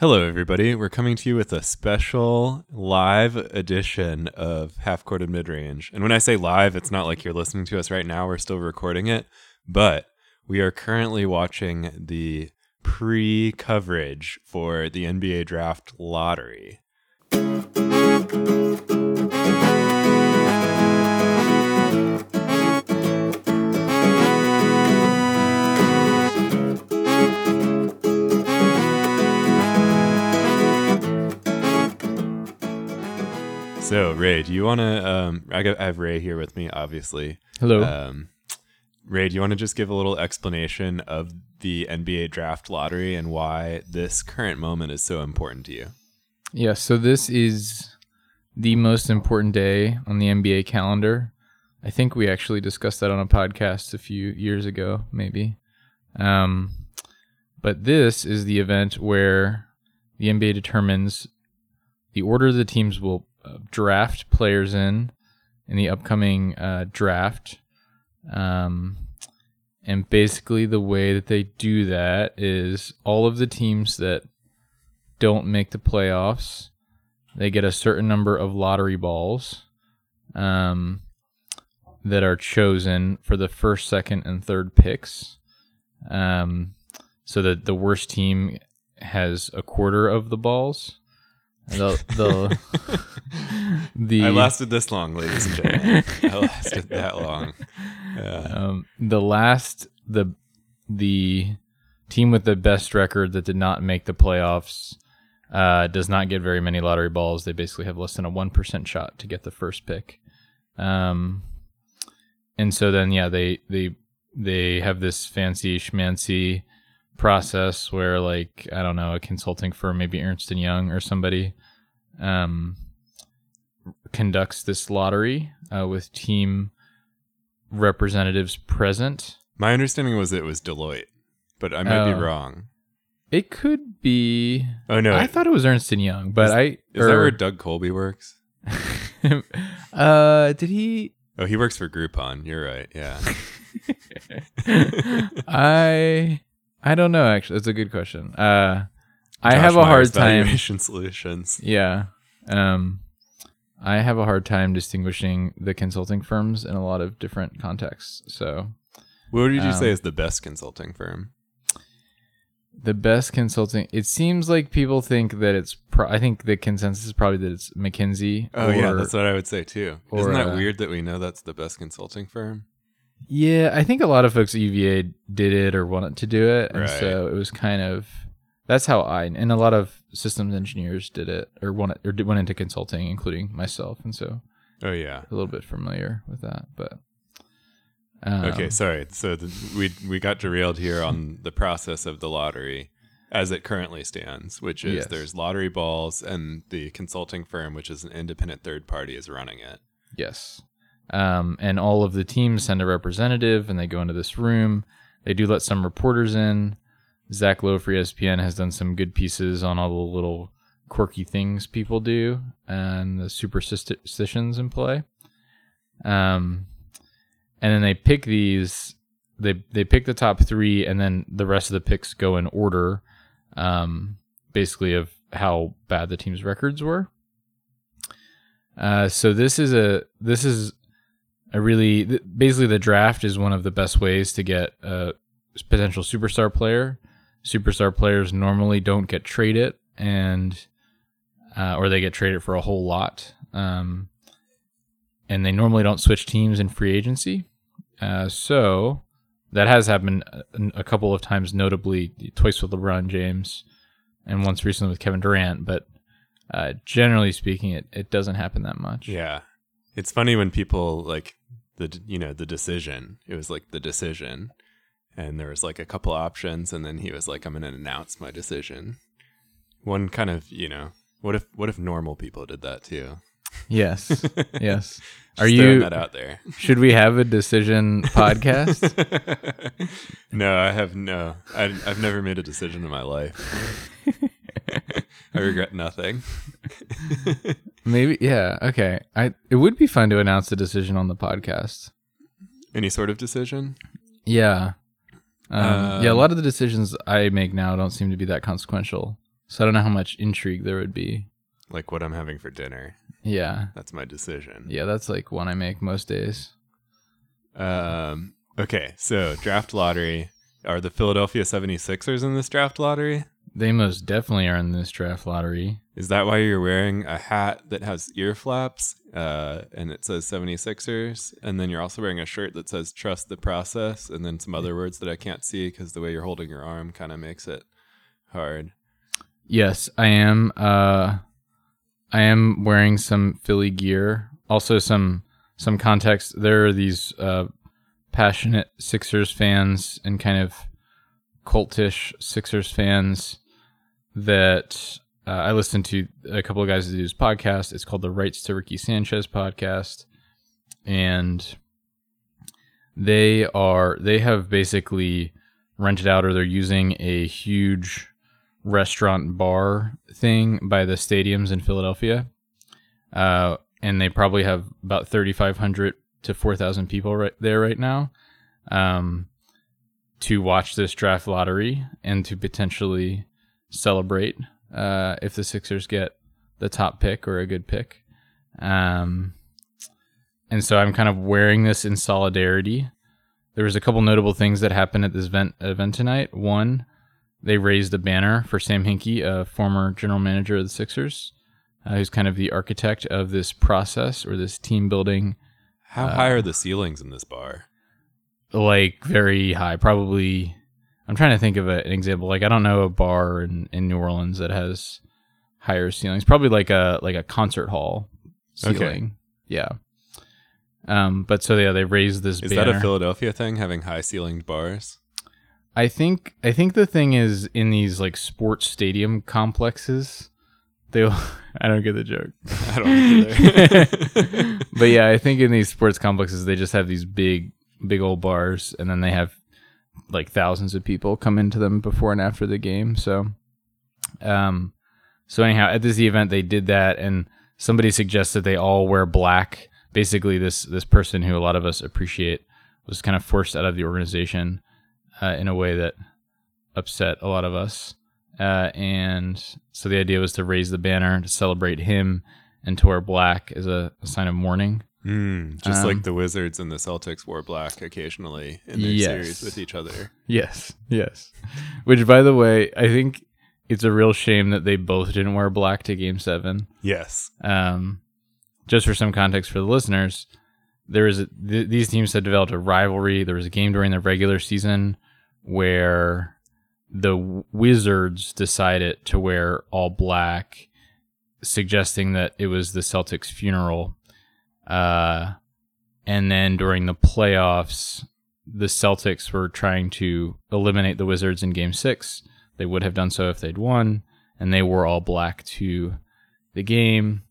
Hello, everybody. We're coming to you with a special live edition of Half Court and Mid Range. And when I say live, it's not like you're listening to us right now. We're still recording it, but we are currently watching the pre coverage for the NBA Draft Lottery. So, Ray, do you want to? Um, I, got, I have Ray here with me, obviously. Hello. Um, Ray, do you want to just give a little explanation of the NBA draft lottery and why this current moment is so important to you? yeah, so this is the most important day on the NBA calendar. I think we actually discussed that on a podcast a few years ago, maybe. Um, but this is the event where the NBA determines the order the teams will draft players in in the upcoming uh, draft. Um, and basically, the way that they do that is all of the teams that don't make the playoffs, they get a certain number of lottery balls um, that are chosen for the first, second, and third picks. Um, so that the worst team has a quarter of the balls. The, the, the I lasted this long, ladies and gentlemen. I lasted that long. Yeah. Um, the last the the team with the best record that did not make the playoffs uh, does not get very many lottery balls. They basically have less than a one percent shot to get the first pick. Um, and so then yeah, they they they have this fancy schmancy process where like I don't know a consulting firm, maybe Ernst and Young or somebody, um, conducts this lottery uh, with team representatives present. My understanding was it was Deloitte, but I might be Oh. wrong. It could be. Oh no, I is, thought it was Ernst and Young, but Is- I. is that where Doug Colby works? uh, did he? Oh, he works for Groupon. You're right. Yeah. I. I don't know. Actually, it's a good question. Uh, I Josh have a hard time. Valuation Solutions. Yeah. Um, I have a hard time distinguishing the consulting firms in a lot of different contexts. So What would you Um, say is the best consulting firm? the best consulting. It seems like people think that it's. Pro- I think the consensus is probably that it's McKinsey. Oh yeah, that's what I would say too. or, Isn't that uh, weird that we know that's the best consulting firm? Yeah, I think a lot of folks at UVA did it or wanted to do it, and Right. so it was kind of that's how I and a lot of systems engineers did it or wanted or did, went into consulting, including myself, and so Oh yeah. a little bit familiar with that. But um, Okay, sorry. So the, we we got derailed here on the process of the lottery as it currently stands, which is Yes. there's lottery balls and the consulting firm, which is an independent third party, is running it. Yes. Um, and all of the teams send a representative and they go into this room. They do let some reporters in. Zach Lowe for ESPN has done some good pieces on all the little quirky things people do and the superstitions in play. Um, and then they pick these. They they pick the top three, and then the rest of the picks go in order, um, basically of how bad the team's records were. Uh, so this is a this is a really th- basically the draft is one of the best ways to get a potential superstar player. Superstar players normally don't get traded, and uh, or they get traded for a whole lot, um, and they normally don't switch teams in free agency. Uh, so that has happened a, a couple of times, notably twice with LeBron James, and once recently with Kevin Durant. But uh, generally speaking, it, it doesn't happen that much. Yeah, it's funny when people like the you know the decision. It was like the decision, and there was like a couple options, and then he was like, "I'm going to announce my decision." One kind of you know, what if what if normal people did that too? Yes. yes. Are you? that out there? Should we have a decision podcast? no, I have no. I, I've never made a decision in my life. I regret nothing. Maybe. Yeah. Okay. I. It would be fun to announce the decision on the podcast. Any sort of decision? Yeah. Um, yeah. A Um, lot of the decisions I make now don't seem to be that consequential. So I don't know how much intrigue there would be. Like what I'm having for dinner. Yeah. That's my decision. Yeah, that's like one I make most days. Um, okay, so draft lottery. Are the Philadelphia 76ers in this draft lottery? They most definitely are in this draft lottery. Is that why you're wearing a hat that has ear flaps uh, and it says 76ers? And then you're also wearing a shirt that says trust the process and then some other words that I can't see because the way you're holding your arm kind of makes it hard. Yes, I am. Uh, I am wearing some Philly gear. Also, some some context. There are these uh, passionate Sixers fans and kind of cultish Sixers fans that uh, I listen to a couple of guys that do this podcast. It's called the Rights to Ricky Sanchez podcast, and they are they have basically rented out or they're using a huge restaurant bar thing by the stadiums in Philadelphia, uh, and they probably have about thirty five hundred to four thousand people right there right now. Um, to watch this draft lottery and to potentially celebrate uh, if the Sixers get the top pick or a good pick. Um, and so I'm kind of wearing this in solidarity. There was a couple notable things that happened at this event, event tonight. One, they raised a banner for Sam Hinkie, a former general manager of the Sixers, uh, who's kind of the architect of this process or this team building. How high are the ceilings in this bar? Like very high, probably I'm trying to think of a, an example. Like I don't know a bar in, in New Orleans that has higher ceilings. Probably like a like a concert hall ceiling. Okay. Yeah. Um. But so yeah, they raised this. Is banner. that a Philadelphia thing, having high ceilinged bars? I think I think the thing is in these like sports stadium complexes, they I don't get the joke. I don't either. but yeah, I think in these sports complexes they just have these big big old bars and then they have like thousands of people come into them before and after the game. So um so anyhow, at this event they did that and somebody suggested they all wear black. Basically this this person who a lot of us appreciate was kind of forced out of the organization uh, in a way that upset a lot of us. Uh, and so the idea was to raise the banner to celebrate him and to wear black as a, a sign of mourning. Mm, just Um, like the Wizards and the Celtics wore black occasionally in their Yes. series with each other. Yes, yes. Which, by the way, I think it's a real shame that they both didn't wear black to Game Seven. Yes. Um, just for some context for the listeners, there is a, th- these teams had developed a rivalry. There was a game during the regular season where the Wizards decided to wear all black, suggesting that it was the Celtics' funeral. Uh, and then during the playoffs, the Celtics were trying to eliminate the Wizards in Game Six. They would have done so if they'd won, and they wore all black to the game,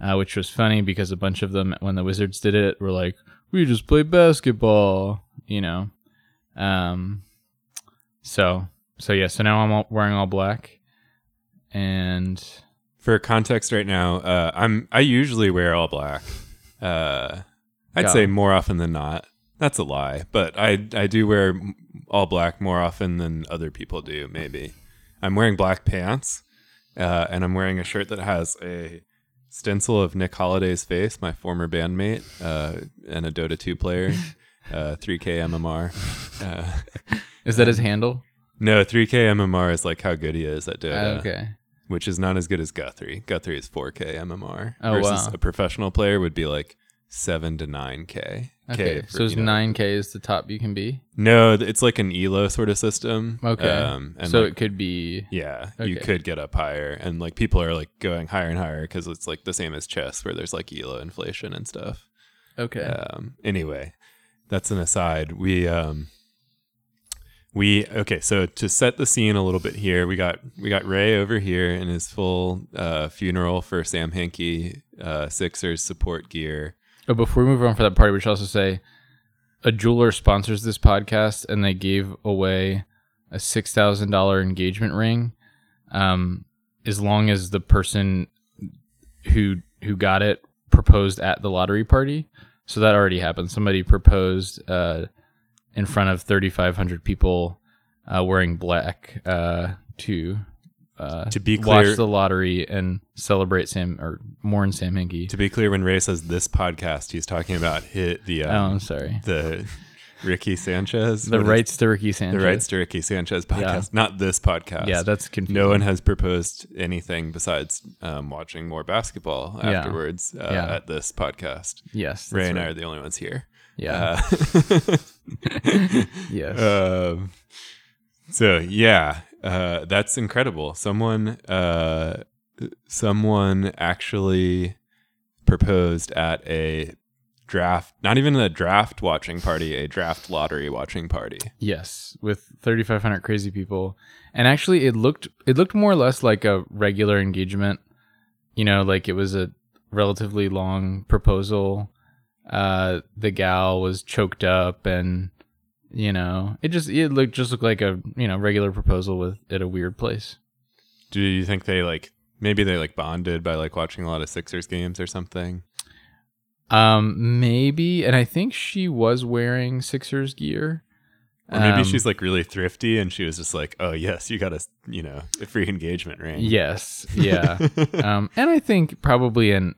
uh, which was funny because a bunch of them, when the Wizards did it, were like, "We just play basketball," you know. Um, so so yeah, so now I'm all wearing all black, and For context, right now, uh, I'm I usually wear all black. Uh, I'd Yeah. say more often than not. That's a lie, but I I do wear all black more often than other people do. Maybe I'm wearing black pants, uh, and I'm wearing a shirt that has a stencil of Nick Holliday's face, my former bandmate, uh, and a Dota 2 player, uh, 3K MMR. Uh, is that his handle? no, 3K MMR is like how good he is at Dota okay. Which is not as good as Guthrie. Guthrie is 4K MMR Oh, versus wow. a professional player would be like 7 to 9K. Okay, K for, so it's you know- nine K is the top you can be. No, it's like an ELO sort of system. Okay, Um, and so like, it could be yeah, you could get up higher. And like people are like going higher and higher because it's like the same as chess where there's like ELO inflation and stuff. okay. Um, anyway, that's an aside. We um, we okay. So to set the scene a little bit here, we got we got Ray over here in his full uh, funeral for Sam Hinkie, uh, Sixers support gear. Oh, before we move on for that party, we should also say a jeweler sponsors this podcast, and they gave away a six thousand dollar engagement ring. Um, as long as the person who who got it proposed at the lottery party, so that already happened. Somebody proposed uh, in front of thirty five hundred people uh, wearing black uh, to uh, To be watch the lottery and celebrate Sam or mourn Sam Hinkie. To be clear, when Ray says this podcast, he's talking about hit the oh, um, I'm sorry. the Ricky Sanchez, The what is- rights to Ricky Sanchez. the rights to Ricky Sanchez podcast, not this podcast. Yeah, that's confusing. no one has proposed anything besides um, watching more basketball Yeah. afterwards uh, Yeah. at this podcast. Yes, Ray and I are the only ones here. Yeah. Uh, yes. um, so yeah, uh, that's incredible. Someone, uh, someone actually proposed at a draft, not even a draft watching party, a draft lottery watching party. Yes, with 3500 crazy people. And actually it looked it looked more or less like a regular engagement. You know, like it was a relatively long proposal. Uh the gal was choked up and you know, it just it looked just looked like a, you know, regular proposal with at a weird place. Do you think they like maybe they like bonded by like watching a lot of Sixers games or something? Um maybe and I think she was wearing Sixers gear. Or maybe Um, she's like really thrifty and she was just like, "Oh yes, you got a you know a free engagement ring." Yes, yeah. um, and I think probably in,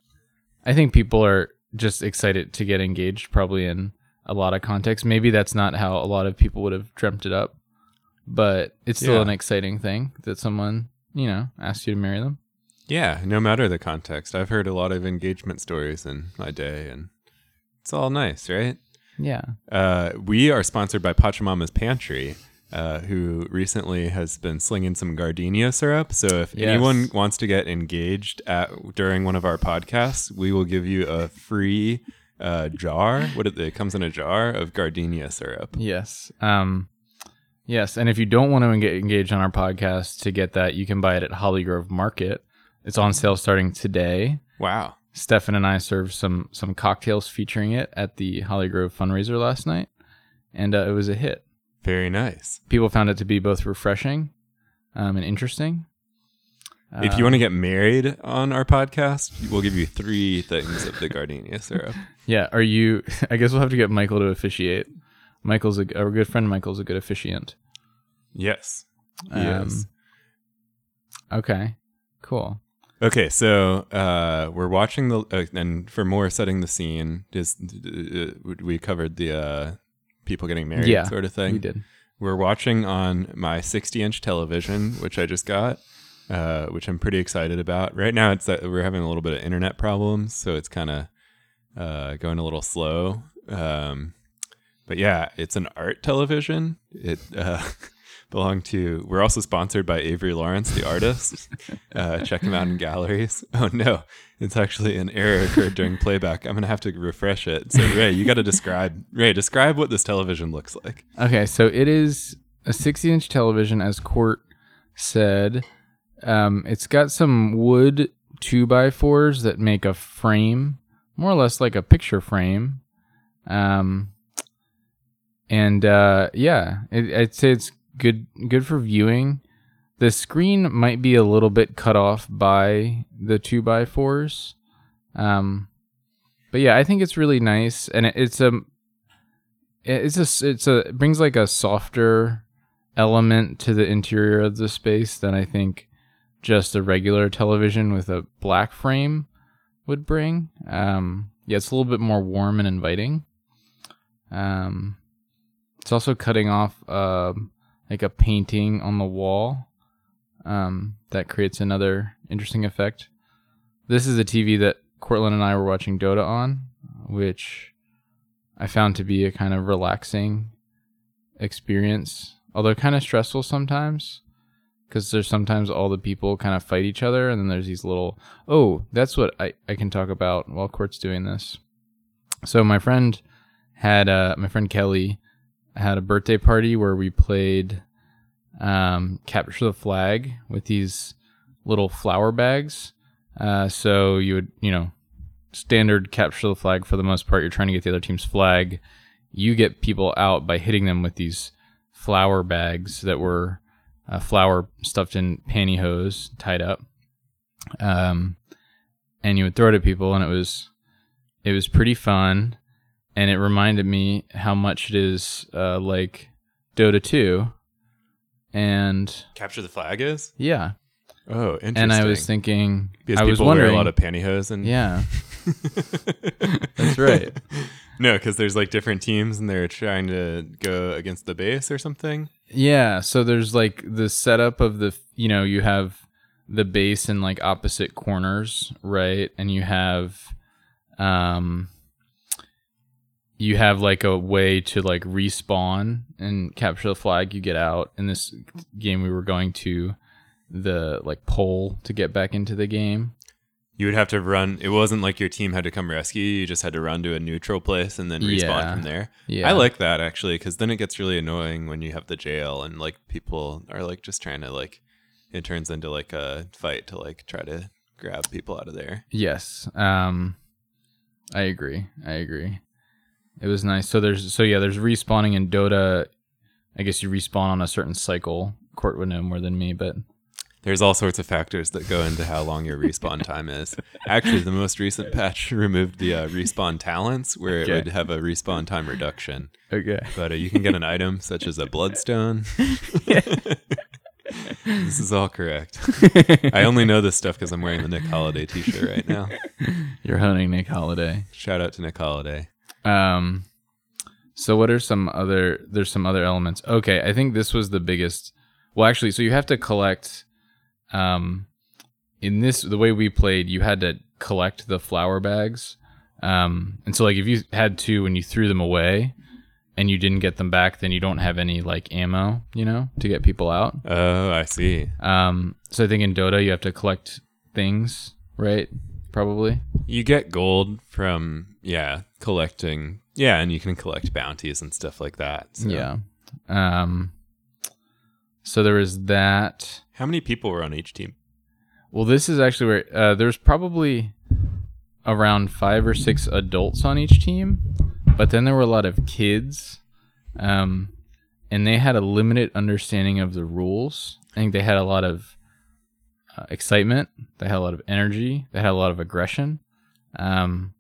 I think people are just excited to get engaged. Probably in a lot of contexts. Maybe that's not how a lot of people would have dreamt it up, but it's still Yeah. an exciting thing that someone you know asks you to marry them. Yeah, no matter the context. I've heard a lot of engagement stories in my day, and it's all nice, right? Yeah. Uh, we are sponsored by Pachamama's Pantry, uh, who recently has been slinging some gardenia syrup. So if Yes. anyone wants to get engaged at during one of our podcasts, we will give you a free uh, jar. What it, it comes in a jar of gardenia syrup. Yes. Um, yes. And if you don't want to get engaged on our podcast to get that, you can buy it at Hollygrove Market. It's on sale starting today. Wow. Stefan and I served some some cocktails featuring it at the Hollygrove fundraiser last night, and uh, it was a hit. Very nice. People found it to be both refreshing um, and interesting. if you want to get married on our podcast, we'll give you three things of the gardenia syrup. yeah, are you? I guess we'll have to get Michael to officiate. Michael's a our good friend. Michael's a good officiant. Yes. Um, is. Okay, cool. Okay, so uh, we're watching the uh, and for more setting the scene, Just uh, we covered the uh, people getting married Yeah, sort of thing. We did. We're watching on my 60 inch television, which I just got, uh, which I'm pretty excited about. Right now, it's that we're having a little bit of internet problems, so it's kind of uh, going a little slow. Um, but yeah, it's an art television. It uh, belonged to. We're also sponsored by Avery Lawrence, the artist. Uh, check him out in galleries. Oh no, it's actually an error occurred during playback. I'm gonna have to refresh it. So Ray, you got to describe. Ray, describe what this television looks like. Okay, so it is a 60 inch television, as Court said. Um, it's got some wood two by fours that make a frame, more or less like a picture frame. Um, and uh, yeah, it, I'd say it's good good for viewing. The screen might be a little bit cut off by the two by fours. Um, but yeah, I think it's really nice, and it, it's a it's a it's a it brings like a softer element to the interior of the space than I think just a regular television with a black frame would bring. Um, yeah, it's a little bit more warm and inviting. Um, it's also cutting off uh, like a painting on the wall. Um, that creates another interesting effect. This is a TV that Cortland and I were watching Dota on, which I found to be a kind of relaxing experience, although kind of stressful sometimes. Because there's sometimes all the people kind of fight each other, and then there's these little. Oh, that's what I, I can talk about while Court's doing this. So my friend had uh, my friend Kelly had a birthday party where we played um, capture the flag with these little flower bags. Uh, so you would you know standard capture the flag for the most part. You're trying to get the other team's flag. You get people out by hitting them with these flower bags that were uh, flour stuffed in pantyhose tied up. Um, and you would throw it at people, and it was it was pretty fun, and it reminded me how much it is uh, like Dota 2. And Capture the flag is. yeah, Oh, interesting. and I was thinking, because I was wondering, wear a lot of pantyhose and yeah, that's right. no, because there's like different teams and they're trying to go against the base or something. Yeah, so there's like the setup of the you know, you have the base in like opposite corners, right? And you have um you have like a way to like respawn and capture the flag you get out. In this game we were going to the like pole to get back into the game. You would have to run. It wasn't like your team had to come rescue you. You just had to run to a neutral place and then respawn Yeah. from there. Yeah. I like that actually because then it gets really annoying when you have the jail and like people are like just trying to like it turns into like a fight to like try to grab people out of there. Yes. Um I agree. I agree. It was nice. So there's so yeah, there's respawning in Dota. I guess you respawn on a certain cycle. Court would know more than me, but There's all sorts of factors that go into how long your respawn time is. Actually, the most recent patch removed the uh, respawn talents, where Okay. it would have a respawn time reduction. okay. But uh, you can get an item such as a bloodstone. this is all correct. I only know this stuff because I'm wearing the Nick Holiday T-shirt right now. You're hunting Nick Holiday. Shout out to Nick Holiday. Um so what are some other there's some other elements. Okay, I think this was the biggest well actually, so you have to collect um in this the way we played, you had to collect the flower bags. Um and so like if you had two and you threw them away and you didn't get them back, then you don't have any like ammo, you know, to get people out. Oh, I see. Um so I think in Dota you have to collect things, right? Probably. You get gold from yeah collecting yeah, and you can collect bounties and stuff like that. so. Yeah. Um so there was that. How many people were on each team? Well, this is actually where uh, there's probably around five or six adults on each team, but then there were a lot of kids, um, and they had a limited understanding of the rules. I think they had a lot of uh, excitement, they had a lot of energy, they had a lot of aggression, um,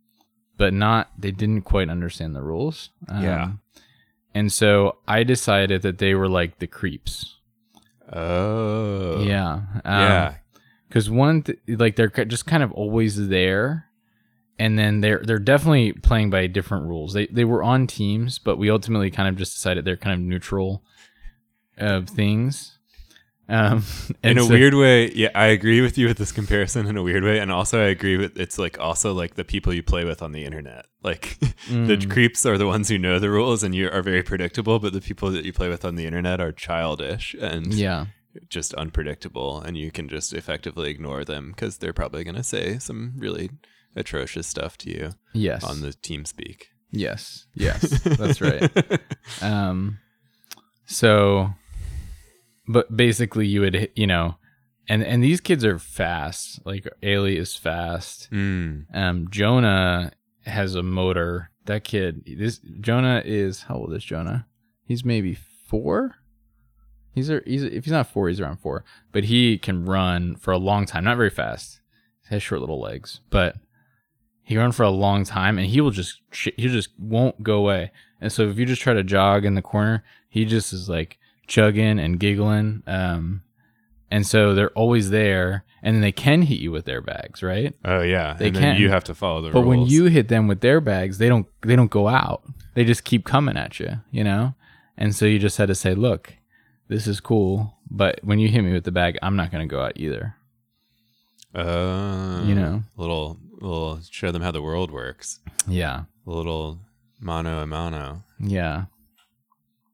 but not they didn't quite understand the rules. Um, Yeah. and so I decided that they were like the creeps. Oh, Yeah. Um, yeah. because one th- like they're just kind of always there and then they're they're definitely playing by different rules they they were on teams but we ultimately kind of just decided they're kind of neutral of things um in a so- weird way, yeah, I agree with you with this comparison in a weird way, and also I agree with it's like also like the people you play with on the internet. Like the Mm. creeps are the ones who know the rules and you are very predictable, but the people that you play with on the internet are childish and yeah just unpredictable, and you can just effectively ignore them because they're probably going to say some really atrocious stuff to you yes on the team speak. yes yes that's right um so but basically you would you know and and these kids are fast like Ailey is fast Mm. Um, Jonah has a motor. That kid, this Jonah is how old is Jonah? He's maybe four. He's, a, he's if he's not four, he's around four. But he can run for a long time. Not very fast. He has short little legs, but he run for a long time, and he will just he just won't go away. And so if you just try to jog in the corner, he just is like chugging and giggling. Um, and so they're always there, and then they can hit you with their bags, right? Oh yeah, They and can. you have to follow the But rules. But when you hit them with their bags, they don't they don't go out. They just keep coming at you, you know? And so you just had to say, "Look, this is cool, but when you hit me with the bag, I'm not going to go out either." uh, You know. little little show them how the world works. Yeah. A little mano a mano. Yeah.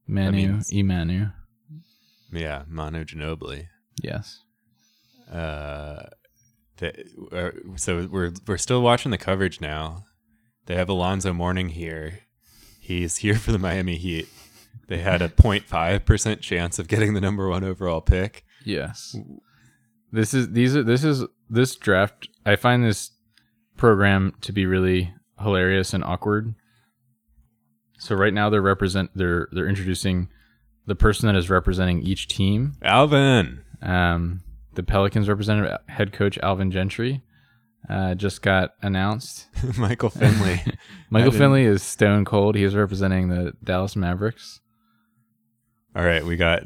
Manu, Emanu. Yeah, Manu Ginobili. Yes. Uh, they, uh, so we're we're still watching the coverage now. They have Alonzo Mourning here. He's here for the Miami Heat. They had a 0.5 percent chance of getting the number one overall pick. Yes. This is these are this is this draft I find this program to be really hilarious and awkward. So right now they're represent they're they're introducing the person that is representing each team. Alvin. Um, the Pelicans representative head coach Alvin Gentry uh, just got announced. Michael Finley. Michael Finley is stone cold. He is representing the Dallas Mavericks. All right, we got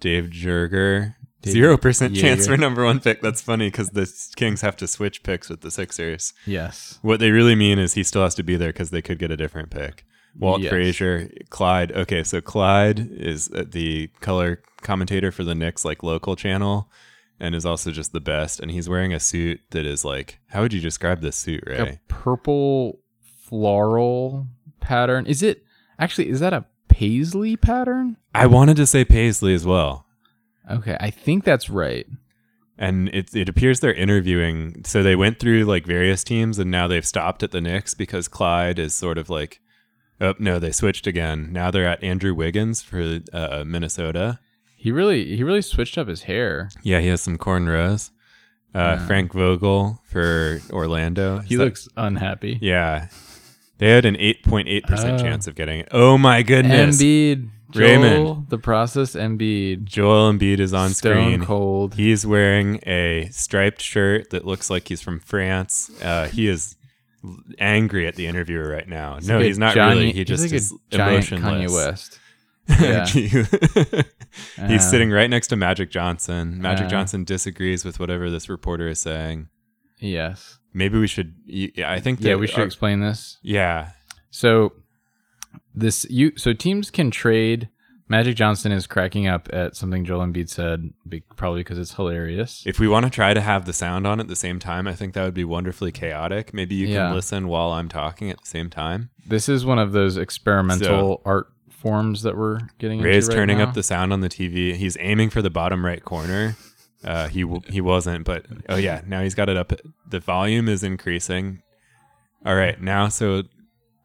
Dave Joerger Zero percent chance for number one pick. That's funny because the Kings have to switch picks with the Sixers. Yes. What they really mean is he still has to be there because they could get a different pick. Walt Yes. Frazier, Clyde. Okay, so Clyde is uh, the color commentator for the Knicks like local channel, and is also just the best. And he's wearing a suit that is like, how would you describe this suit, Ray? A purple floral pattern. Is it actually? Is that a paisley pattern? I wanted to say Paisley as well. Okay, I think that's right. and it it appears they're interviewing. So they went through like various teams, and now they've stopped at the Knicks because Clyde is sort of like, oh no, they switched again. Now they're at Andrew Wiggins for uh, Minnesota. He really he really switched up his hair. Yeah, he has some cornrows. Uh, Frank Vogel for Orlando. He that- looks unhappy. yeah. They had an eight point eight percent Oh. chance of getting it. Oh my goodness! Embiid, Joel, the process. Embiid, Joel Embiid is on stone screen. cold. He's wearing a striped shirt that looks like he's from France. Uh, he is angry at the interviewer right now. no, like he's not giant- really. He he's just like is emotionless. Kanye West. Yeah. he's Uh, sitting right next to Magic Johnson. Magic Uh. Johnson disagrees with whatever this reporter is saying. Yes. Maybe we should. Yeah, I think. Yeah, we should explain this. yeah, So this you so teams can trade. Magic Johnson is cracking up at something Joel Embiid said, probably because it's hilarious. if we want to try to have the sound on at the same time, I think that would be wonderfully chaotic. Maybe you Yeah. can listen while I'm talking at the same time. This is one of those experimental art forms that we're getting. Ray's into right turning now. up the sound on the TV. He's aiming for the bottom right corner. Uh, he w- he wasn't, but oh yeah, now he's got it up. The volume is increasing. All right, now so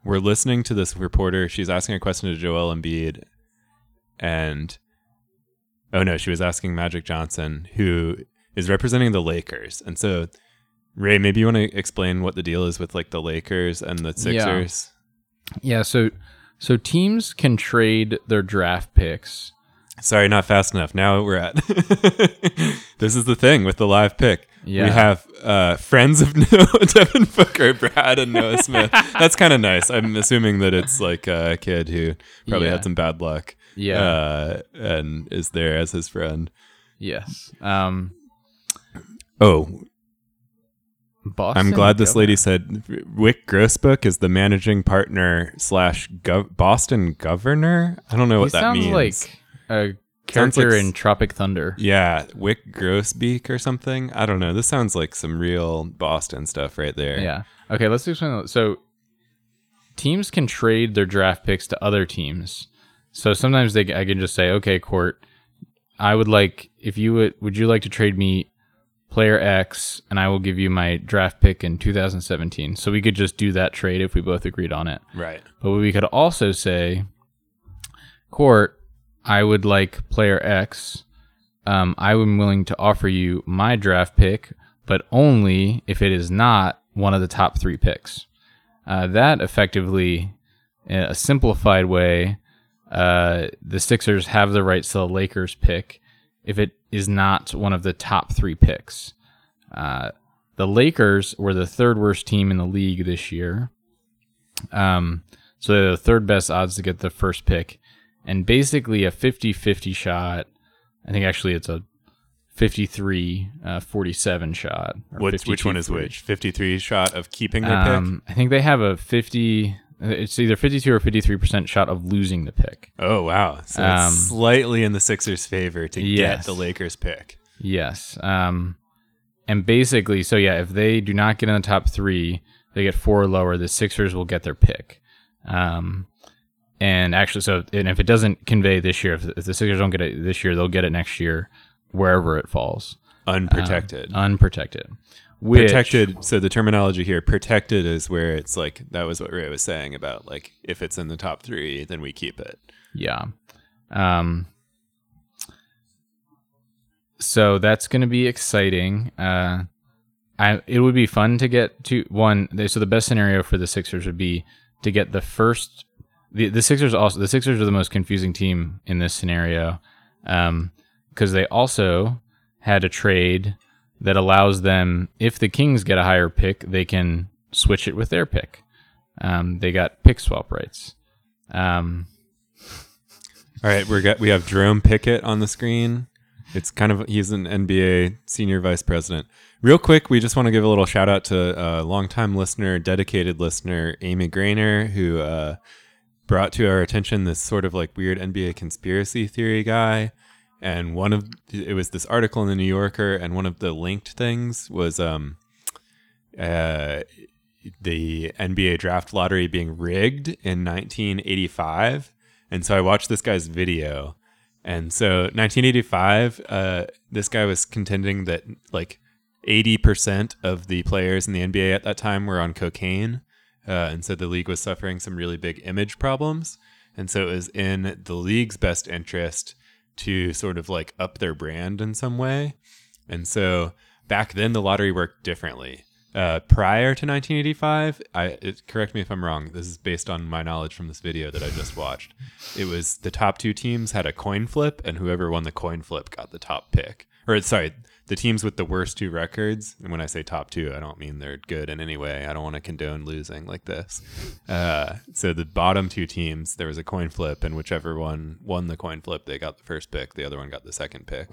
we're listening to this reporter. She's asking a question to Joel Embiid, and oh no, she was asking Magic Johnson, who is representing the Lakers. And so, Ray, maybe you want to explain what the deal is with like the Lakers and the Sixers. Yeah, so so teams can trade their draft picks. Sorry, not fast enough. Now we're at. this is the thing with the live pick. Yeah. We have uh, friends of Noah, Devin Booker, Brad, and Noah Smith. That's kind of nice. I'm assuming that it's like a kid who probably Yeah. had some bad luck. Yeah. Uh, and is there as his friend. Yes. Um Oh, Boston. I'm glad this Governor. lady said Wyc Grousbeck is the managing partner slash gov- Boston governor. I don't know He what that means. sounds like a character like in Tropic Thunder. Yeah, Wyc Grousbeck or something. I don't know. This sounds like some real Boston stuff right there. Yeah. Okay, let's explain. So teams can trade their draft picks to other teams. So sometimes they I can just say, "Okay, court, I would like if you would would you like to trade me player X and I will give you my draft pick in 2017." So we could just do that trade if we both agreed on it. Right. But we could also say, Court, I would like player X. Um, I am willing to offer you my draft pick, but only if it is not one of the top three picks. Uh, that effectively, in a simplified way, uh, the Sixers have the rights to the Lakers pick if it is not one of the top three picks. Uh, the Lakers were the third worst team in the league this year. Um, so they're the third best odds to get the first pick. And basically a 50 50 shot. I think actually it's a 53 uh, 47 shot. or Which one is which? 53 shot of keeping their pick. Um, I think they have a 50. It's either 52 or 53% shot of losing the pick. Oh wow! So um, it's slightly in the Sixers' favor to yes. get the Lakers pick. Yes. Um, and basically, so yeah, if they do not get in the top three, they get four or lower. The Sixers will get their pick. Um, and actually, so and if it doesn't convey this year, if, if the Sixers don't get it this year, they'll get it next year, wherever it falls, Unprotected. unprotected. Which, protected. So the terminology here, protected, is where it's like that was what Ray was saying about like if it's in the top three, then we keep it. Yeah. Um, so that's going to be exciting. Uh, I it would be fun to get to one. So the best scenario for the Sixers would be to get the first. The, the Sixers also the Sixers are the most confusing team in this scenario, because they also had a trade that allows them if the Kings get a higher pick, they can switch it with their pick. Um, they got pick swap rights. Um, All right, we're got we have Jerome Pickett on the screen. It's kind of he's an NBA senior vice president. Real quick, we just want to give a little shout out to a longtime listener, dedicated listener, Amy Grainer, who uh, brought to our attention this sort of like weird NBA conspiracy theory guy. And one of it was this article in the New Yorker, and one of the linked things was um, uh, the NBA draft lottery being rigged in 1985. And so I watched this guy's video. And so 1985, uh, this guy was contending that like 80% of the players in the NBA at that time were on cocaine. Uh, and so the league was suffering some really big image problems. And so it was in the league's best interest to sort of like up their brand in some way. And so back then the lottery worked differently. Uh, prior to 1985, I it, correct me if I'm wrong. This is based on my knowledge from this video that I just watched. It was the top two teams had a coin flip, and whoever won the coin flip got the top pick. Or sorry, the teams with the worst two records. And when I say top two, I don't mean they're good in any way. I don't want to condone losing like this. Uh, so the bottom two teams, there was a coin flip, and whichever one won the coin flip, they got the first pick. The other one got the second pick.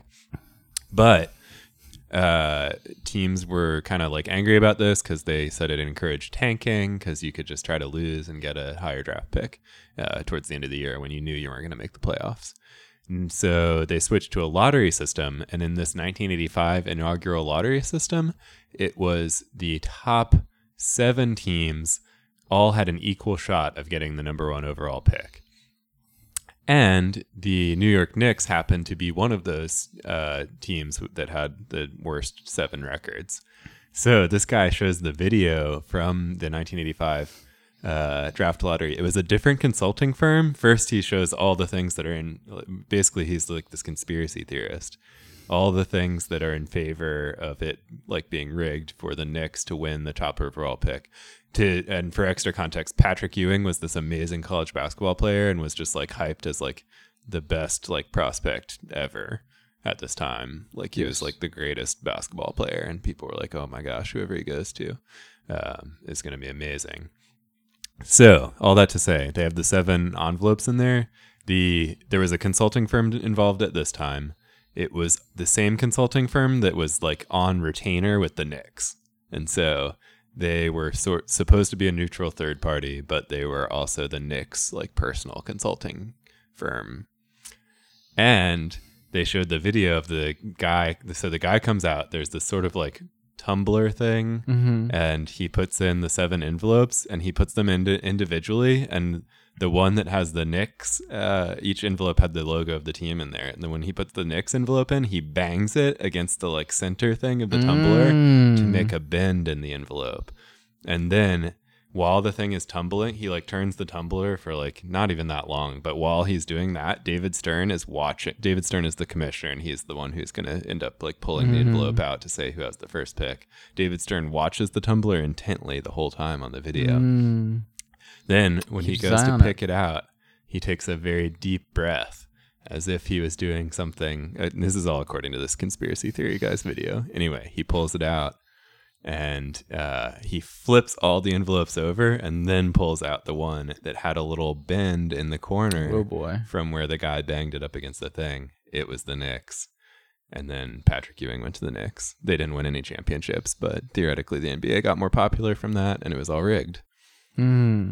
But uh, teams were kind of like angry about this because they said it encouraged tanking because you could just try to lose and get a higher draft pick uh, towards the end of the year when you knew you weren't going to make the playoffs. And so they switched to a lottery system. And in this 1985 inaugural lottery system, it was the top seven teams all had an equal shot of getting the number one overall pick. And the New York Knicks happened to be one of those uh, teams that had the worst seven records. So this guy shows the video from the 1985 uh, draft lottery. It was a different consulting firm. First, he shows all the things that are in. Basically, he's like this conspiracy theorist. All the things that are in favor of it, like being rigged for the Knicks to win the top overall pick. To and for extra context, Patrick Ewing was this amazing college basketball player and was just like hyped as like the best like prospect ever at this time. Like he yes. was like the greatest basketball player, and people were like, "Oh my gosh, whoever he goes to um, is going to be amazing." So, all that to say, they have the seven envelopes in there. The there was a consulting firm involved at this time. It was the same consulting firm that was like on retainer with the Knicks. And so they were sort supposed to be a neutral third party, but they were also the Knicks like personal consulting firm. And they showed the video of the guy. So the guy comes out. There's this sort of like tumbler thing mm-hmm. and he puts in the seven envelopes and he puts them in individually and the one that has the Knicks, uh, each envelope had the logo of the team in there. And then when he puts the Knicks envelope in, he bangs it against the like center thing of the tumbler mm. to make a bend in the envelope. And then while the thing is tumbling, he like turns the tumbler for like not even that long. But while he's doing that, David Stern is watching. David Stern is the commissioner, and he's the one who's going to end up like pulling mm-hmm. the envelope out to say who has the first pick. David Stern watches the tumbler intently the whole time on the video. Mm. Then, when Keeps he goes to pick it. it out, he takes a very deep breath as if he was doing something. This is all according to this conspiracy theory guy's video. Anyway, he pulls it out and uh, he flips all the envelopes over and then pulls out the one that had a little bend in the corner. Oh boy! From where the guy banged it up against the thing, it was the Knicks. And then Patrick Ewing went to the Knicks. They didn't win any championships, but theoretically the NBA got more popular from that, and it was all rigged. Hmm.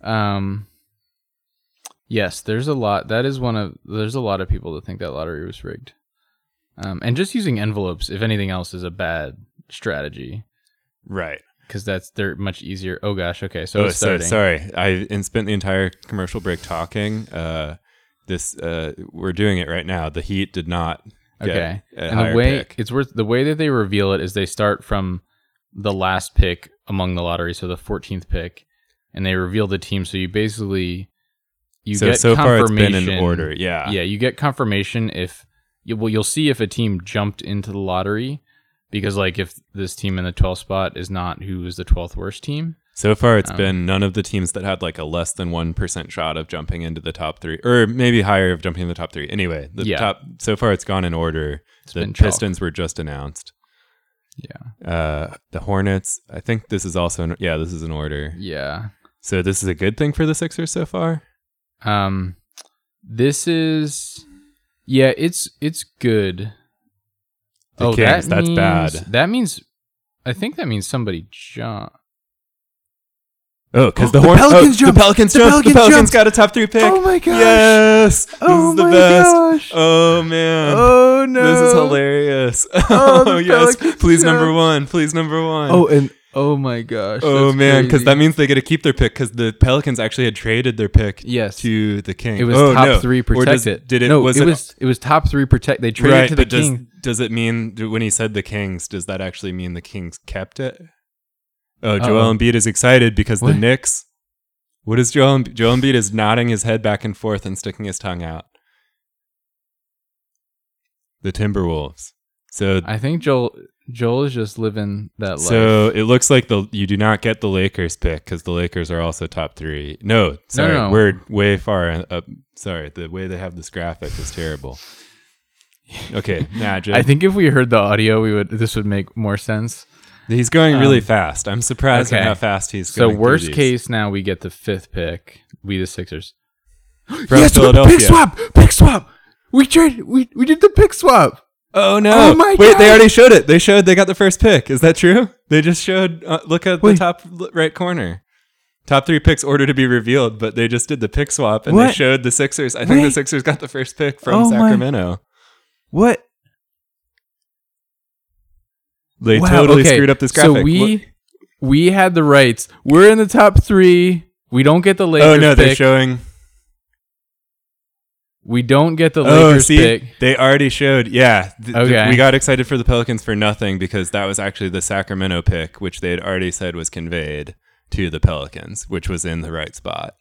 Um. Yes, there's a lot. That is one of. There's a lot of people that think that lottery was rigged. Um, and just using envelopes, if anything else, is a bad strategy, right? Because that's they're much easier. Oh gosh, okay. So, oh, so sorry, I spent the entire commercial break talking. Uh, this uh, we're doing it right now. The Heat did not. okay, and the way pick. it's worth the way that they reveal it is they start from the last pick among the lottery, so the 14th pick, and they reveal the team. So you basically you so, get so confirmation. Far it's been in order, yeah, yeah. You get confirmation if you, well, you'll see if a team jumped into the lottery because like if this team in the 12th spot is not who is the 12th worst team so far it's um, been none of the teams that had like a less than 1% shot of jumping into the top three or maybe higher of jumping in the top three. Anyway the yeah. top so far it's gone in order. The pistons were just announced. Yeah. Uh the hornets i think this is also in, yeah this is in order. Yeah. So this is a good thing for the sixers so far? Um this is Yeah, it's it's good. The oh, Kings, that that's means, bad. That means, I think that means somebody jumped. Oh, because Oh, the, the horn- Pelicans oh, jumped. The Pelicans The jumped. Pelicans the Pelicans jumped. got a top three pick. Oh my gosh. Yes. This Oh is the my best. gosh. Oh man. Oh no! This is hilarious. Oh, yes. Pelicans Please number one. Please number one. Oh, and oh my gosh! Oh man, because that means they get to keep their pick because the Pelicans actually had traded their pick Yes, to the Kings. it was oh, top no. three Or does- protected. Did it? No, was it, was it was top three protect. They traded right? to the but does king. does it mean when he said the Kings? Does that actually mean the Kings kept it? Oh, Joel Uh-oh. Embiid is excited because What? the Knicks. What is Joel? Embi- Joel Embiid is nodding his head back and forth and sticking his tongue out. The Timberwolves. So I think Joel Joel is just living that life. So it looks like the you do not get the Lakers pick because the Lakers are also top three. No, sorry, no. we're way far up. Sorry, the way they have this graphic is terrible. Okay. I think if we heard the audio, we would this would make more sense. he's going really um, fast. I'm surprised at how fast he's So going. through worst case, now we get the fifth pick. We the Sixers. from yes, Philadelphia. pick swap, pick swap. We traded. We we did the pick swap. Oh no! Oh my Wait, they already showed it. They showed they got the first pick. Is that true? They just showed. Uh, look at Wait. the top right corner. Top three picks order to be revealed, but they just did the pick swap and they showed the Sixers. I think the Sixers got the first pick from Oh my- Sacramento. What? They Wow, totally okay, screwed up this graphic. So we Look- we had the rights. We're in the top three. We don't get the Lakers oh no, they're pick. showing. We don't get the Oh, Lakers see, pick. they already showed. Yeah, th- th- we got excited for the Pelicans for nothing because that was actually the Sacramento pick, which they had already said was conveyed to the Pelicans, which was in the right spot.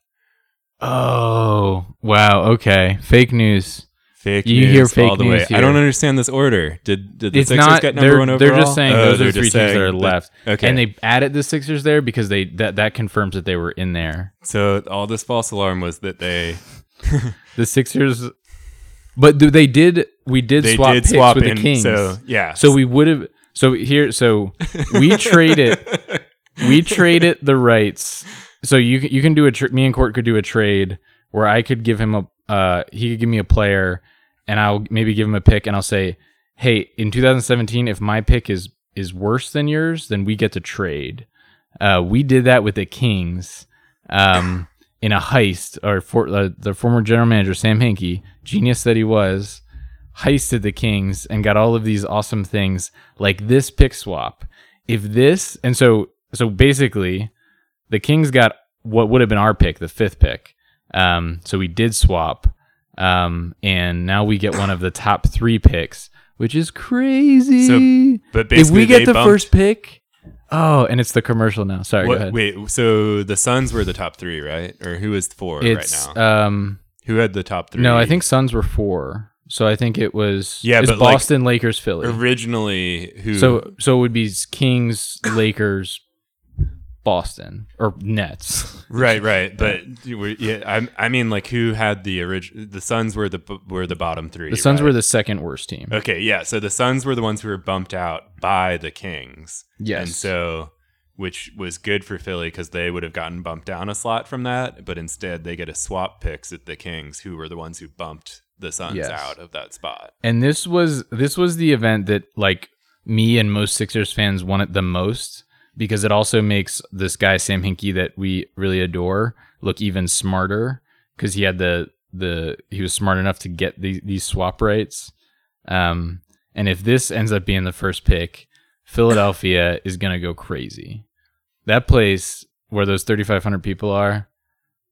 Oh wow. Okay. Fake news. Fake You news hear fake all the news way. here. I don't understand this order. Did did the it's Sixers not. get number one overall? they're just saying Oh, those are three teams that are left. Okay, And they added the Sixers there because they that that confirms that they were in there. so all this false alarm was that they The Sixers, but they did. We did they swap did picks swap with in. the Kings. So yeah, So we would have. So here, so we traded. we traded the rights. So you can- you can do a tr- me and Court could do a trade where I could give him a uh he could give me a player and I'll maybe give him a pick and I'll say, hey, in 2017, if my pick is is worse than yours, then we get to trade. Uh, we did that with the Kings. Um. In a heist, or for, uh, the former general manager Sam Hinkie, genius that he was, heisted the Kings and got all of these awesome things like this pick swap. If this and so so basically the Kings got what would have been our pick, the fifth pick. Um, so we did swap. Um, and now we get one of the top three picks, which is crazy. but if we get the bumped- first pick, oh, and it's the commercial now. Sorry, What- go ahead. wait, so the Suns were the top three, right? Or who is four it's right now? um who had the top three? no, I think Suns were four. So I think it was Yeah, it's but, like, Boston, Lakers, Philly. originally who. So so it would be Kings, Lakers, Boston, or Nets. right, right, but yeah, I, I mean, like who had the original? The Suns were the were the bottom three. The Suns right? were the second worst team. Okay, yeah. So the Suns were the ones who were bumped out by the Kings. Yes. And so, which was good for Philly because they would have gotten bumped down a slot from that, but instead they get a swap picks at the Kings, who were the ones who bumped the Suns Yes. out of that spot. And this was this was the event that like me and most Sixers fans wanted the most because it also makes this guy Sam Hinkie that we really adore look even smarter because he had the the he was smart enough to get these these swap rights. Um, and if this ends up being the first pick, Philadelphia is gonna go crazy. That place where those thirty five hundred people are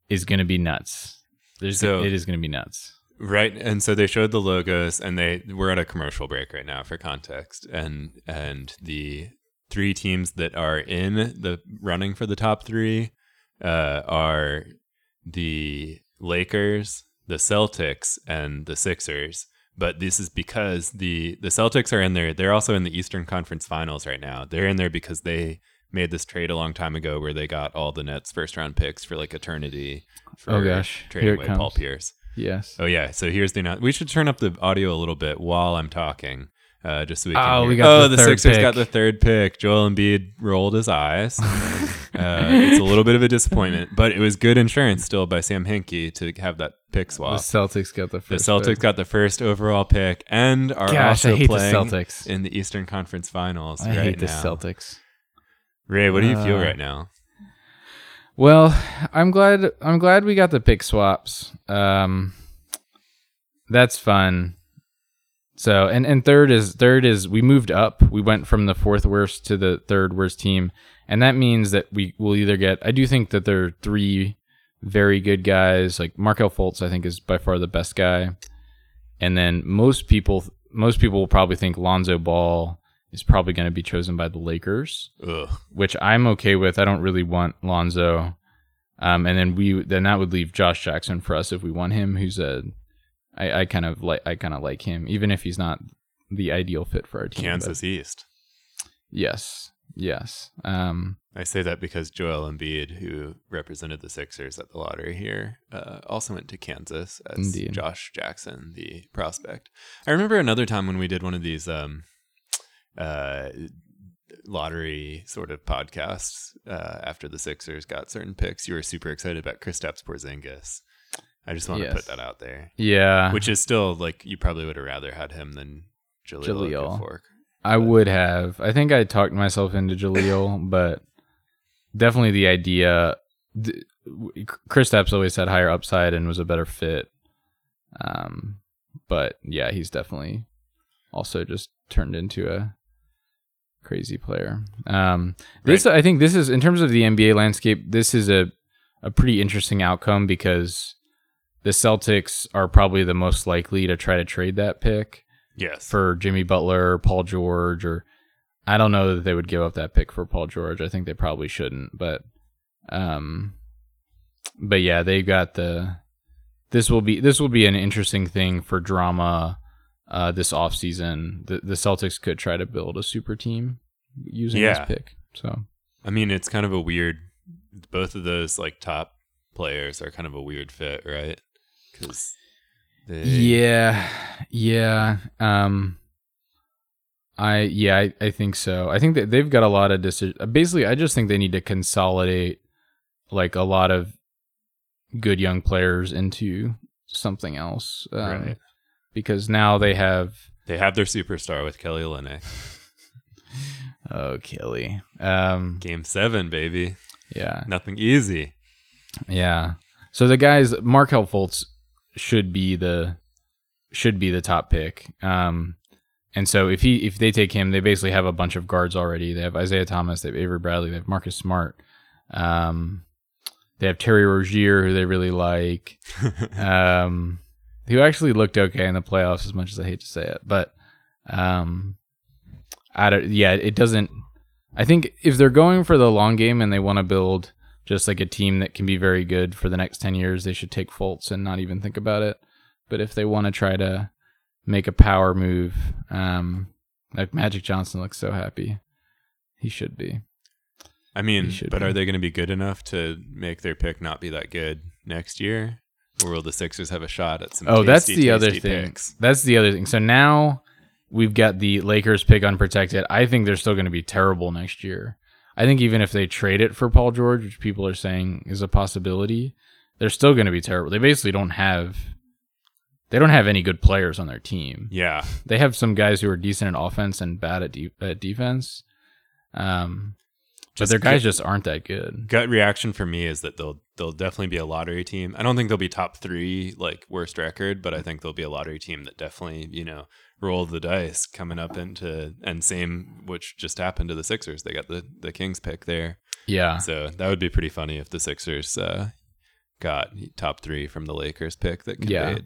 is gonna be nuts. There's So- it is gonna be nuts. Right, and so they showed the logos, and they we're at a commercial break right now for context, and and the three teams that are in the running for the top three uh, are the Lakers, the Celtics, and the Sixers. But this is because the the Celtics are in there. They're also in the Eastern Conference Finals right now. They're in there because they made this trade a long time ago where they got all the Nets first round picks for like eternity. For Oh, gosh. trading Here away Paul. Pierce. Yes. Oh yeah, so here's the We should turn up the audio a little bit while I'm talking, uh, just so we can. Oh, hear. we got oh, the the, third Sixers pick. got the third pick. Joel Embiid rolled his eyes. Uh, it's a little bit of a disappointment, but it was good insurance still by Sam Hinkie to have that pick swap. The swap. Celtics got the The. Celtics pick. got the first overall pick and are Gosh, also I hate the playing Celtics. in the Eastern Conference Finals I right hate the now. Celtics. Ray, what do you feel Uh, right now? Well, I'm glad. I'm glad we got the pick swaps. Um, that's fun. So, and and third is third is we moved up. We went from the fourth worst to the third worst team, and that means that we will either get. I do think that there are three very good guys. Like Markelle Fultz, I think is by far the best guy, and then most people most people will probably think Lonzo Ball is probably going to be chosen by the Lakers Ugh. which I'm okay with. I don't really want Lonzo. Um, and then we then that would leave Josh Jackson for us if we want him. Who's a, I, I kind of like I kind of like him, even if he's not the ideal fit for our team. but Kansas East. yes, yes. Um, I say that because Joel Embiid, who represented the Sixers at the lottery here, uh, also went to Kansas as Indeed. Josh Jackson, the prospect. I remember another time when we did one of these um, uh, lottery sort of podcasts uh, after the Sixers got certain picks. You were super excited about Kristaps Porzingis. I just want Yes. to put that out there, yeah, which is still like you probably would have rather had him than Jahlil. Jahlil. Okafor. I would have. I think I talked myself into Jahlil, but definitely the idea. th- Kristaps always had higher upside and was a better fit. Um, but yeah, he's definitely also just turned into a crazy player. Um, this I think this is in terms of the NBA landscape. This is a a pretty interesting outcome because the Celtics are probably the most likely to try to trade that pick Yes. for Jimmy Butler, or Paul George, or I don't know that they would give up that pick for Paul George. I think they probably shouldn't, but um, but yeah, they got the. This will be this will be an interesting thing for drama. Uh, this offseason. the the Celtics could try to build a super team using Yeah. this pick. So I mean, it's kind of a weird. Both of those like top players are kind of a weird fit, right? Because Yeah, yeah. Um, I yeah, I, I think so. I think that they've got a lot of decisions. Basically, I just think they need to consolidate like a lot of good young players into something else. Um, Right. Because now they have they have their superstar with Kelly Olynyk. oh Kelly. Um, Game seven, baby. yeah, Nothing easy. Yeah. So the guys, Markelle Fultz should be the should be the top pick. Um, and so if he if they take him, they basically have a bunch of guards already. They have Isaiah Thomas, they have Avery Bradley, they have Marcus Smart. Um, they have Terry Rozier, who they really like. um, who actually looked okay in the playoffs, as much as I hate to say it, but um, I don't. Yeah, it doesn't. I think if they're going for the long game and they want to build just like a team that can be very good for the next ten years, they should take Fultz and not even think about it. But if they want to try to make a power move, um, like Magic Johnson looks so happy, he should be. I mean, but be. are they going to be good enough to make their pick not be that good next year? Or will the Sixers have a shot at some? Oh, that's tasty, the other tasty thing. Picks? That's the other thing. So now we've got the Lakers pick unprotected. I think they're still going to be terrible next year. I think even if they trade it for Paul George, which people are saying is a possibility, they're still going to be terrible. They basically don't have they don't have any good players on their team. Yeah, They have some guys who are decent at offense and bad at, de- at defense. Um, but Just their guys just aren't that good. gut reaction for me is that they'll they'll definitely be a lottery team. I don't think they'll be top three like worst record, but I think they'll be a lottery team that definitely you know roll the dice coming up into and same which just happened to the Sixers. They got the the Kings pick there, Yeah. so that would be pretty funny if the Sixers uh, got top three from the Lakers pick that Yeah.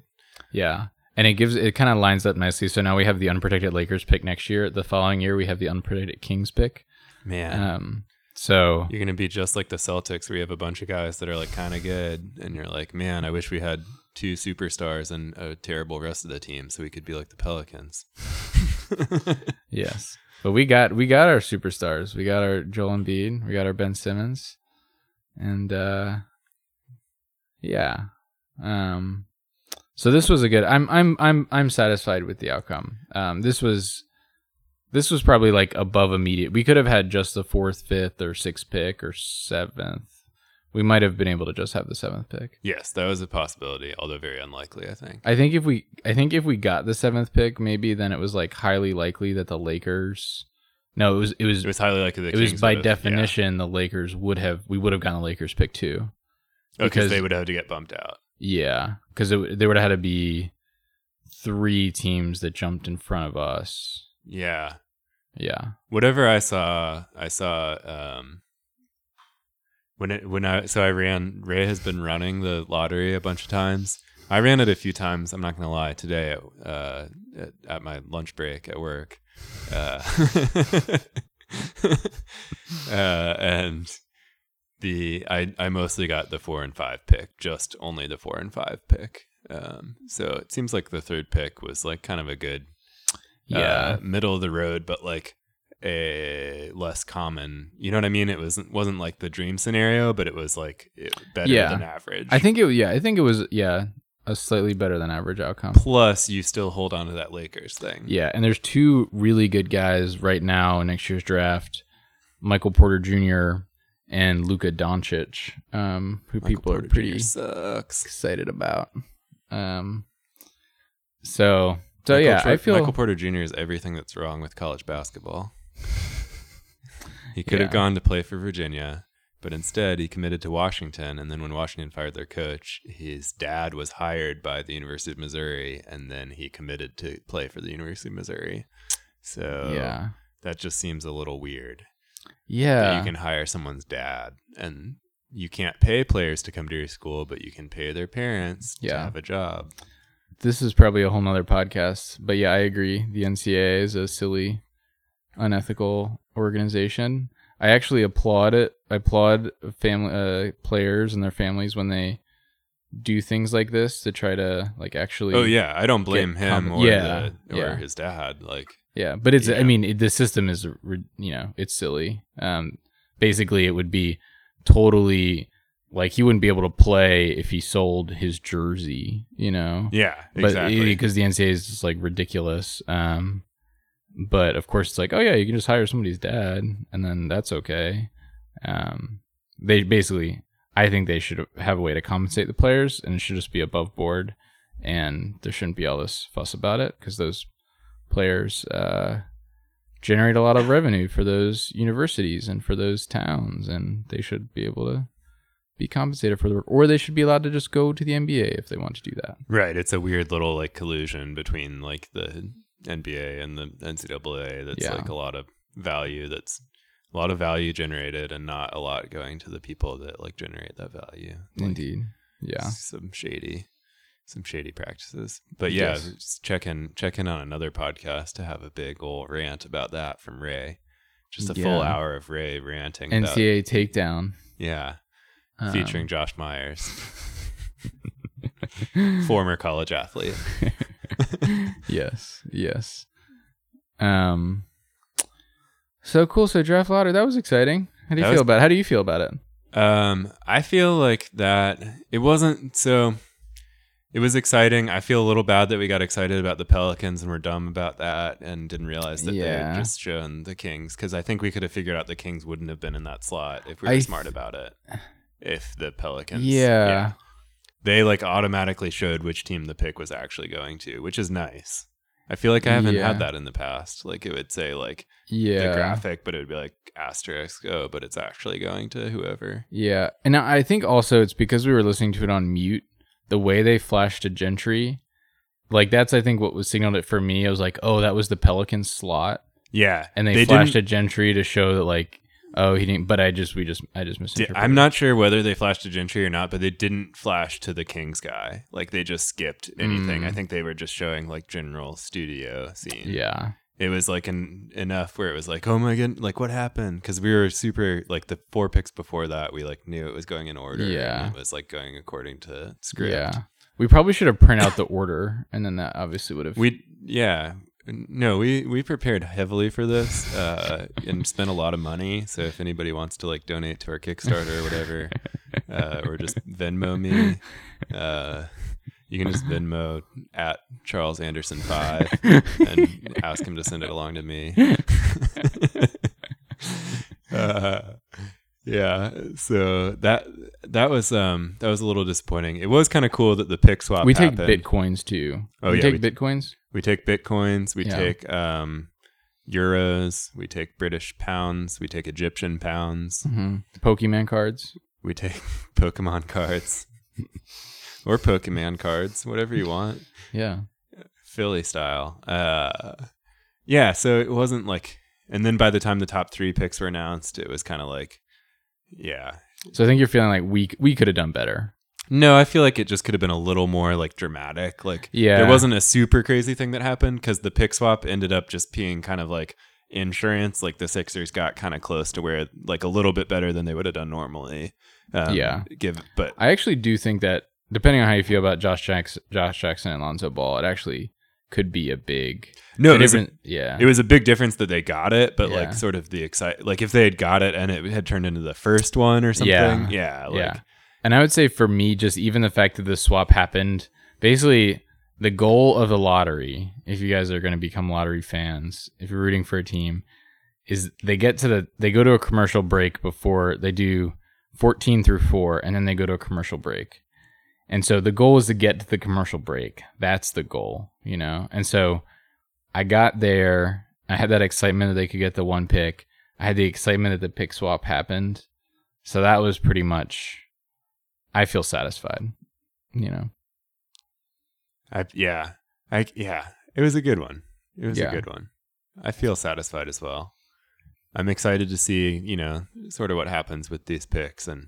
Yeah. And it gives it kind of lines up nicely. So now we have the unprotected Lakers pick next year. The following year we have the unprotected Kings pick. Man, Um so You're gonna be just like the Celtics, where you have a bunch of guys that are like kind of good, and you're like, man, I wish we had two superstars and a terrible rest of the team, so we could be like the Pelicans. yes. But we got we got our superstars. We got our Joel Embiid, we got our Ben Simmons. And uh yeah. Um so this was a good I'm I'm I'm I'm satisfied with the outcome. Um this was This was probably like above immediate. We could have had just the fourth, fifth, or sixth pick or seventh. We might have been able to just have the seventh pick. Yes, that was a possibility, although very unlikely. I think. I think if we, I think if we got the seventh pick, maybe then it was like highly likely that the Lakers. No, it was it was It was highly likely the it was by have- yeah. definition the Lakers would have we would have gotten the Lakers pick too. Oh, because- they would have to get bumped out. Yeah, because there would have had to be three teams that jumped in front of us. Yeah, Yeah, whatever I saw, I saw um, when it when I so I ran. Ray has been running the lottery a bunch of times. I ran it a few times. I'm not gonna lie. Today, at, uh, at, at my lunch break at work, uh, uh, and the I I mostly got the four and five pick, just only the four and five pick. Um, so it seems like the third pick was like kind of a good yeah, uh, middle of the road, but like a less common. You know what I mean? It wasn't wasn't like the dream scenario, but it was like it, better Yeah. than average. I think it. Yeah, I think it was. Yeah, a slightly better than average outcome. Plus, you still hold on to that Lakers thing. Yeah, and there's two really good guys right now in next year's draft: Michael Porter Jr. and Luka Doncic, um, who Michael people Porter are pretty sucks. excited about. Um, so so Michael yeah, Por- I feel Michael Porter Jr. is everything that's wrong with college basketball. He could have gone to play for Virginia, but instead he committed to Washington. And then when Washington fired their coach, his dad was hired by the University of Missouri, and then he committed to play for the University of Missouri. So yeah that just seems a little weird. yeah you can hire someone's dad and you can't pay players to come to your school, but you can pay their parents to have a job. this is probably a whole nother podcast but yeah i agree the ncaa is a silly unethical organization i actually applaud it i applaud family uh, players and their families when they do things like this to try to like actually Oh yeah, I don't blame him comp- or yeah, the, or yeah. his dad. Like yeah but it's i mean it, the system is you know it's silly um basically it would be totally like he wouldn't be able to play if he sold his jersey you know yeah, but exactly. because the NCAA is just like ridiculous. Um, but of course, it's like, oh yeah, you can just hire somebody's dad, and then that's okay. Um, they basically, I think they should have a way to compensate the players, and it should just be above board, and there shouldn't be all this fuss about it because those players uh, generate a lot of revenue for those universities and for those towns, and they should be able to be compensated for the work, or they should be allowed to just go to the NBA if they want to do that. right, it's a weird little like collusion between like the NBA and the NCAA. That's Yeah. like a lot of value. That's a lot of value generated, and not a lot going to the people that like generate that value. Like, Indeed. Yeah. some shady some shady practices but yeah Yes. just check in check in on another podcast to have a big old rant about that from ray just a full hour of ray ranting about, NCAA takedown. yeah um, featuring josh myers former college athlete yes. Yes. Um. So cool. So draft lottery. That was exciting. How do you That feel was- about? It? How do you feel about it? um i feel like that it wasn't so it was exciting i feel a little bad that we got excited about the pelicans and were dumb about that and didn't realize that they Yeah. had just shown the kings because i think we could have figured out the kings wouldn't have been in that slot if we were I smart th- about it if the pelicans Yeah. They like automatically showed which team the pick was actually going to which is nice i feel like i haven't Yeah. had that in the past like it would say like Yeah. the graphic but it would be like asterisk oh but it's actually going to whoever Yeah. And I think also it's because we were listening to it on mute. The way they flashed to Gentry, like that's I think what was signaled it for me. I was like, oh, that was the Pelican slot, yeah and they, They flashed to Gentry to show that like, oh, he didn't. But I just we just I just misinterpreted. I'm not sure whether they flashed to Gentry or not, but they didn't flash to the Kings guy. Like they just skipped anything. Mm. I think they were just showing like general studio scene. Yeah. It was like an, enough where it was like, oh my god, like what happened? Because we were super like the four picks before that, we like knew it was going in order. Yeah. it was like going according to script. Yeah. We probably should have printed out the order, and then that obviously would have. We yeah. No, we we prepared heavily for this uh, and spent a lot of money. So if anybody wants to like donate to our Kickstarter or whatever, uh, or just Venmo me, uh, You can just Venmo at Charles Anderson five and ask him to send it along to me. uh, yeah, so that that was um that was a little disappointing. It was kind of cool that the pick swap. we take happened. bitcoins too. Oh, we yeah, take we- bitcoins. We take bitcoins. We Yeah. take um euros. We take British pounds. We take Egyptian pounds. hmm Pokemon cards. We take Pokemon cards or Pokemon cards, whatever you want. Yeah. Philly style. Uh, yeah, so it wasn't like, and then by the time the top three picks were announced, it was kind of like, yeah. So I think you're feeling like we we could have done better. No, I feel like it just could have been a little more like dramatic. Like, Yeah. there wasn't a super crazy thing that happened because the pick swap ended up just being kind of like insurance. Like the Sixers got kind of close to where like a little bit better than they would have done normally. Um, Yeah. Give, but I actually do think that depending on how you feel about Josh Jackson, Josh Jackson and Lonzo Ball, it actually could be a big no, a it was a- different. yeah. it was a big difference that they got it, but Yeah. like sort of the excite, like if they had got it and it had turned into the first one or something, Yeah. yeah, like, yeah. And I would say for me, just even the fact that the swap happened, basically the goal of the lottery, if you guys are going to become lottery fans, if you're rooting for a team, is they get to the they go to a commercial break before they do 14 through 4 and then they go to a commercial break. And so the goal is to get to the commercial break. That's the goal, you know. And so I got there, I had that excitement that they could get the one pick. I had the excitement that the pick swap happened. So that was pretty much I feel satisfied, you know. I, yeah, I, yeah, it was a good one. It was Yeah. a good one. I feel satisfied as well. I'm excited to see, you know, sort of what happens with these picks and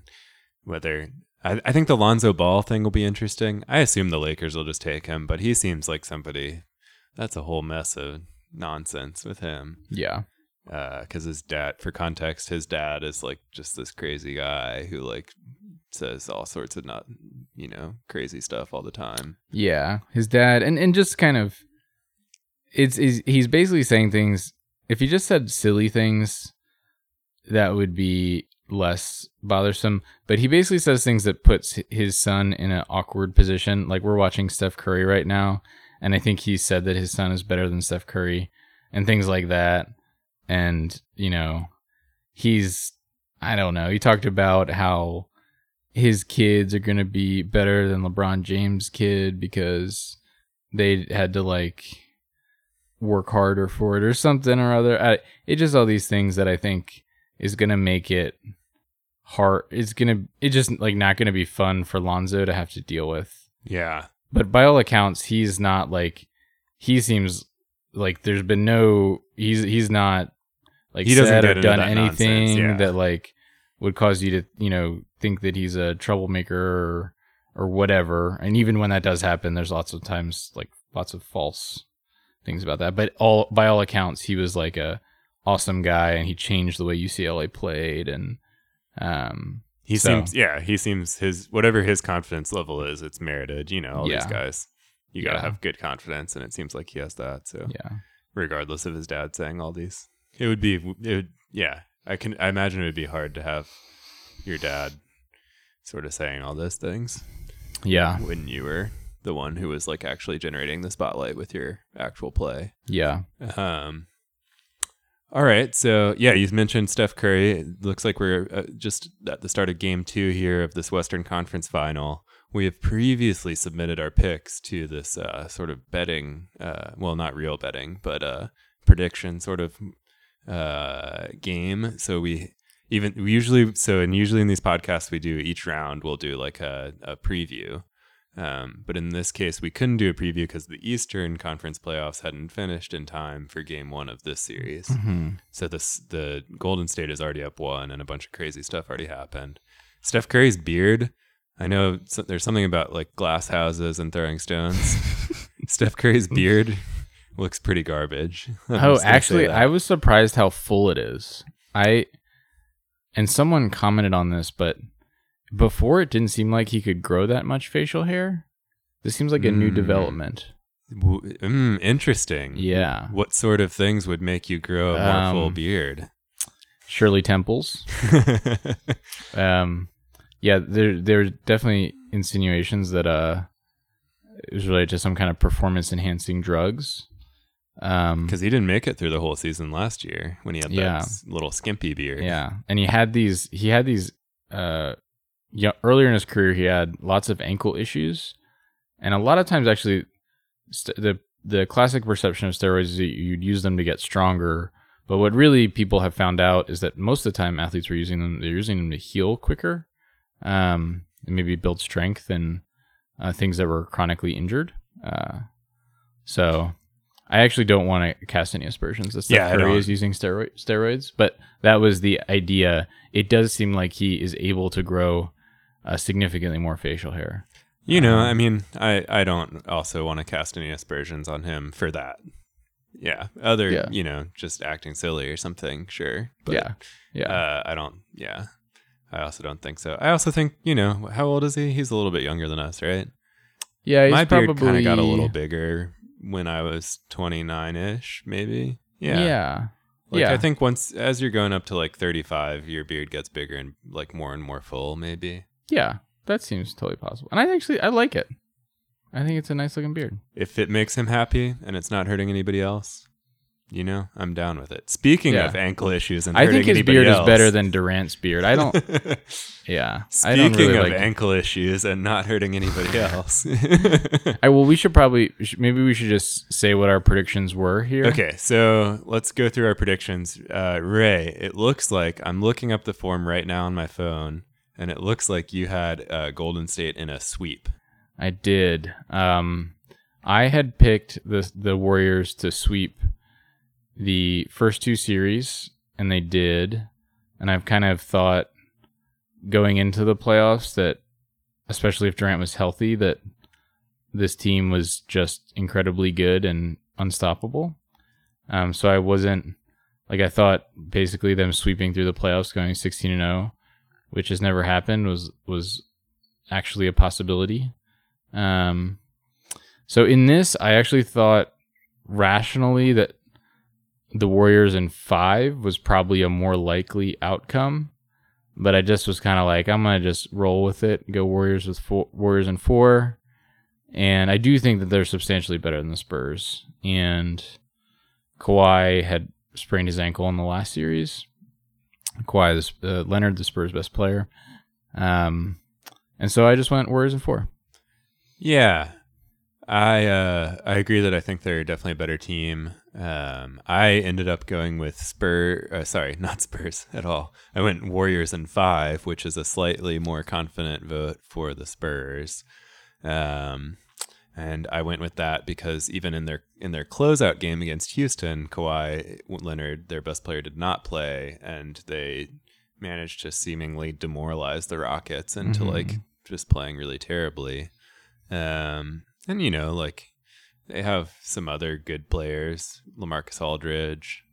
whether I, I think the Lonzo Ball thing will be interesting. I assume the Lakers will just take him, but he seems like somebody that's a whole mess of nonsense with him. Yeah. Uh, because his dad for context his dad is like just this crazy guy who like says all sorts of not you know crazy stuff all the time. Yeah. His dad and, and just kind of it's is he's basically saying things if he just said silly things that would be less bothersome. But he basically says things that puts his son in an awkward position. Like we're watching Steph Curry right now and I think he said that his son is better than Steph Curry and things like that. And you know he's I don't know he talked about how his kids are going to be better than LeBron James' kid because they had to like work harder for it or something or other. I, it's just all these things that I think is going to make it hard. It's going to, it's just like not going to be fun for Lonzo to have to deal with. yeah But by all accounts, he's not like, he seems like there's been no, he's, he's not like He doesn't said or done nonsense, anything yeah. that like would cause you to, you know, think that he's a troublemaker or, or whatever. And even when that does happen, there's lots of times like lots of false things about that. But all by all accounts, he was like a awesome guy, and he changed the way UCLA played. And um, he So- seems yeah he seems his whatever his confidence level is it's merited you know all Yeah. these guys you gotta Yeah. have good confidence and it seems like he has that so yeah, regardless of his dad saying all these it would be it would yeah i can i imagine it would be hard to have your dad sort of saying all those things yeah, when you were the one who was like actually generating the spotlight with your actual play. yeah, Um, all right, so yeah, you've mentioned Steph Curry. It looks like we're uh, just at the start of Game Two here of this Western Conference Final. We have previously submitted our picks to this uh, sort of betting, uh, well, not real betting, but uh, prediction sort of uh, game. So we even we usually so and usually in these podcasts we do each round we'll do like a, a preview. Um, but in this case, we couldn't do a preview because the Eastern Conference playoffs hadn't finished in time for Game One of this series. hmm So this the Golden State is already up one, and a bunch of crazy stuff already happened. Steph Curry's beard. I know so- there's something about like glass houses and throwing stones. Steph Curry's beard looks pretty garbage. I'm Oh, just gonna say actually. I was surprised how full it is. I and someone commented on this, but before it didn't seem like he could grow that much facial hair. This seems like a new Mm. development. Mm, interesting. Yeah, What sort of things would make you grow a more full Um, beard? Shirley Temples. Um, yeah, there there are definitely insinuations that uh it was related to some kind of performance enhancing drugs. Um, Because he didn't make it through the whole season last year when he had Yeah. that little skimpy beard. Yeah, and he had these. He had these. Uh, yeah, earlier in his career, he had lots of ankle issues, and a lot of times, actually, st- the the classic perception of steroids is that you'd use them to get stronger. But what really people have found out is that most of the time, athletes were using them. They're using them to heal quicker, um, and maybe build strength and uh, things that were chronically injured. Uh, so. I actually don't want to cast any aspersions Steph Yeah, Curry is using steroid, steroids, but that was the idea. It does seem like he is able to grow uh, significantly more facial hair. You know, Um, I mean, I, I don't also want to cast any aspersions on him for that. Yeah. Other, Yeah. you know, just acting silly or something, sure. But, yeah, yeah, Uh, I don't, yeah. I also don't think so. I also think, you know, how old is he? He's a little bit younger than us, right? yeah. He's My beard probably kind of got a little bigger when I was 29 ish, maybe. Yeah. Yeah, Like, yeah. I think once, as you're going up to like 35, your beard gets bigger and like more and more full, maybe. yeah. That seems totally possible, and I actually I like it. I think it's a nice looking beard. if it makes him happy and it's not hurting anybody else, you know, I'm down with it. Speaking Yeah. of ankle issues and I think his beard else, is better than Durant's beard. I don't. Yeah, I don't Speaking really of like. ankle issues and not hurting anybody else. I well, we should probably maybe we should just say what our predictions were here. okay, so let's go through our predictions. Uh, Ray, it looks like I'm looking up the form right now on my phone, and it looks like you had uh, Golden State in a sweep. I did. Um, I had picked the the Warriors to sweep the first two series, and they did. And I've kind of thought going into the playoffs that, especially if Durant was healthy, that this team was just incredibly good and unstoppable. Um, so I wasn't like I thought. Basically, them sweeping through the playoffs, going sixteen and zero, which has never happened, was was actually a possibility. Um, so in this, I actually thought rationally that the Warriors in five was probably a more likely outcome, but I just was kind of like, I'm gonna just roll with it, go Warriors with four, Warriors in four, and I do think that they're substantially better than the Spurs. And Kawhi had sprained his ankle in the last series. Kawhi, uh, Leonard, the Spurs' best player. Um, and so I just went Warriors in four. Yeah. I uh I agree that I think they're definitely a better team. Um I ended up going with Spur uh, sorry, not Spurs at all. I went Warriors in 5, which is a slightly more confident vote for the Spurs. Um and I went with that because even in their in their closeout game against Houston, Kawhi Leonard, their best player, did not play, and they managed to seemingly demoralize the Rockets into Mhm. like just playing really terribly. Um, and you know, like they have some other good players. LaMarcus Aldridge,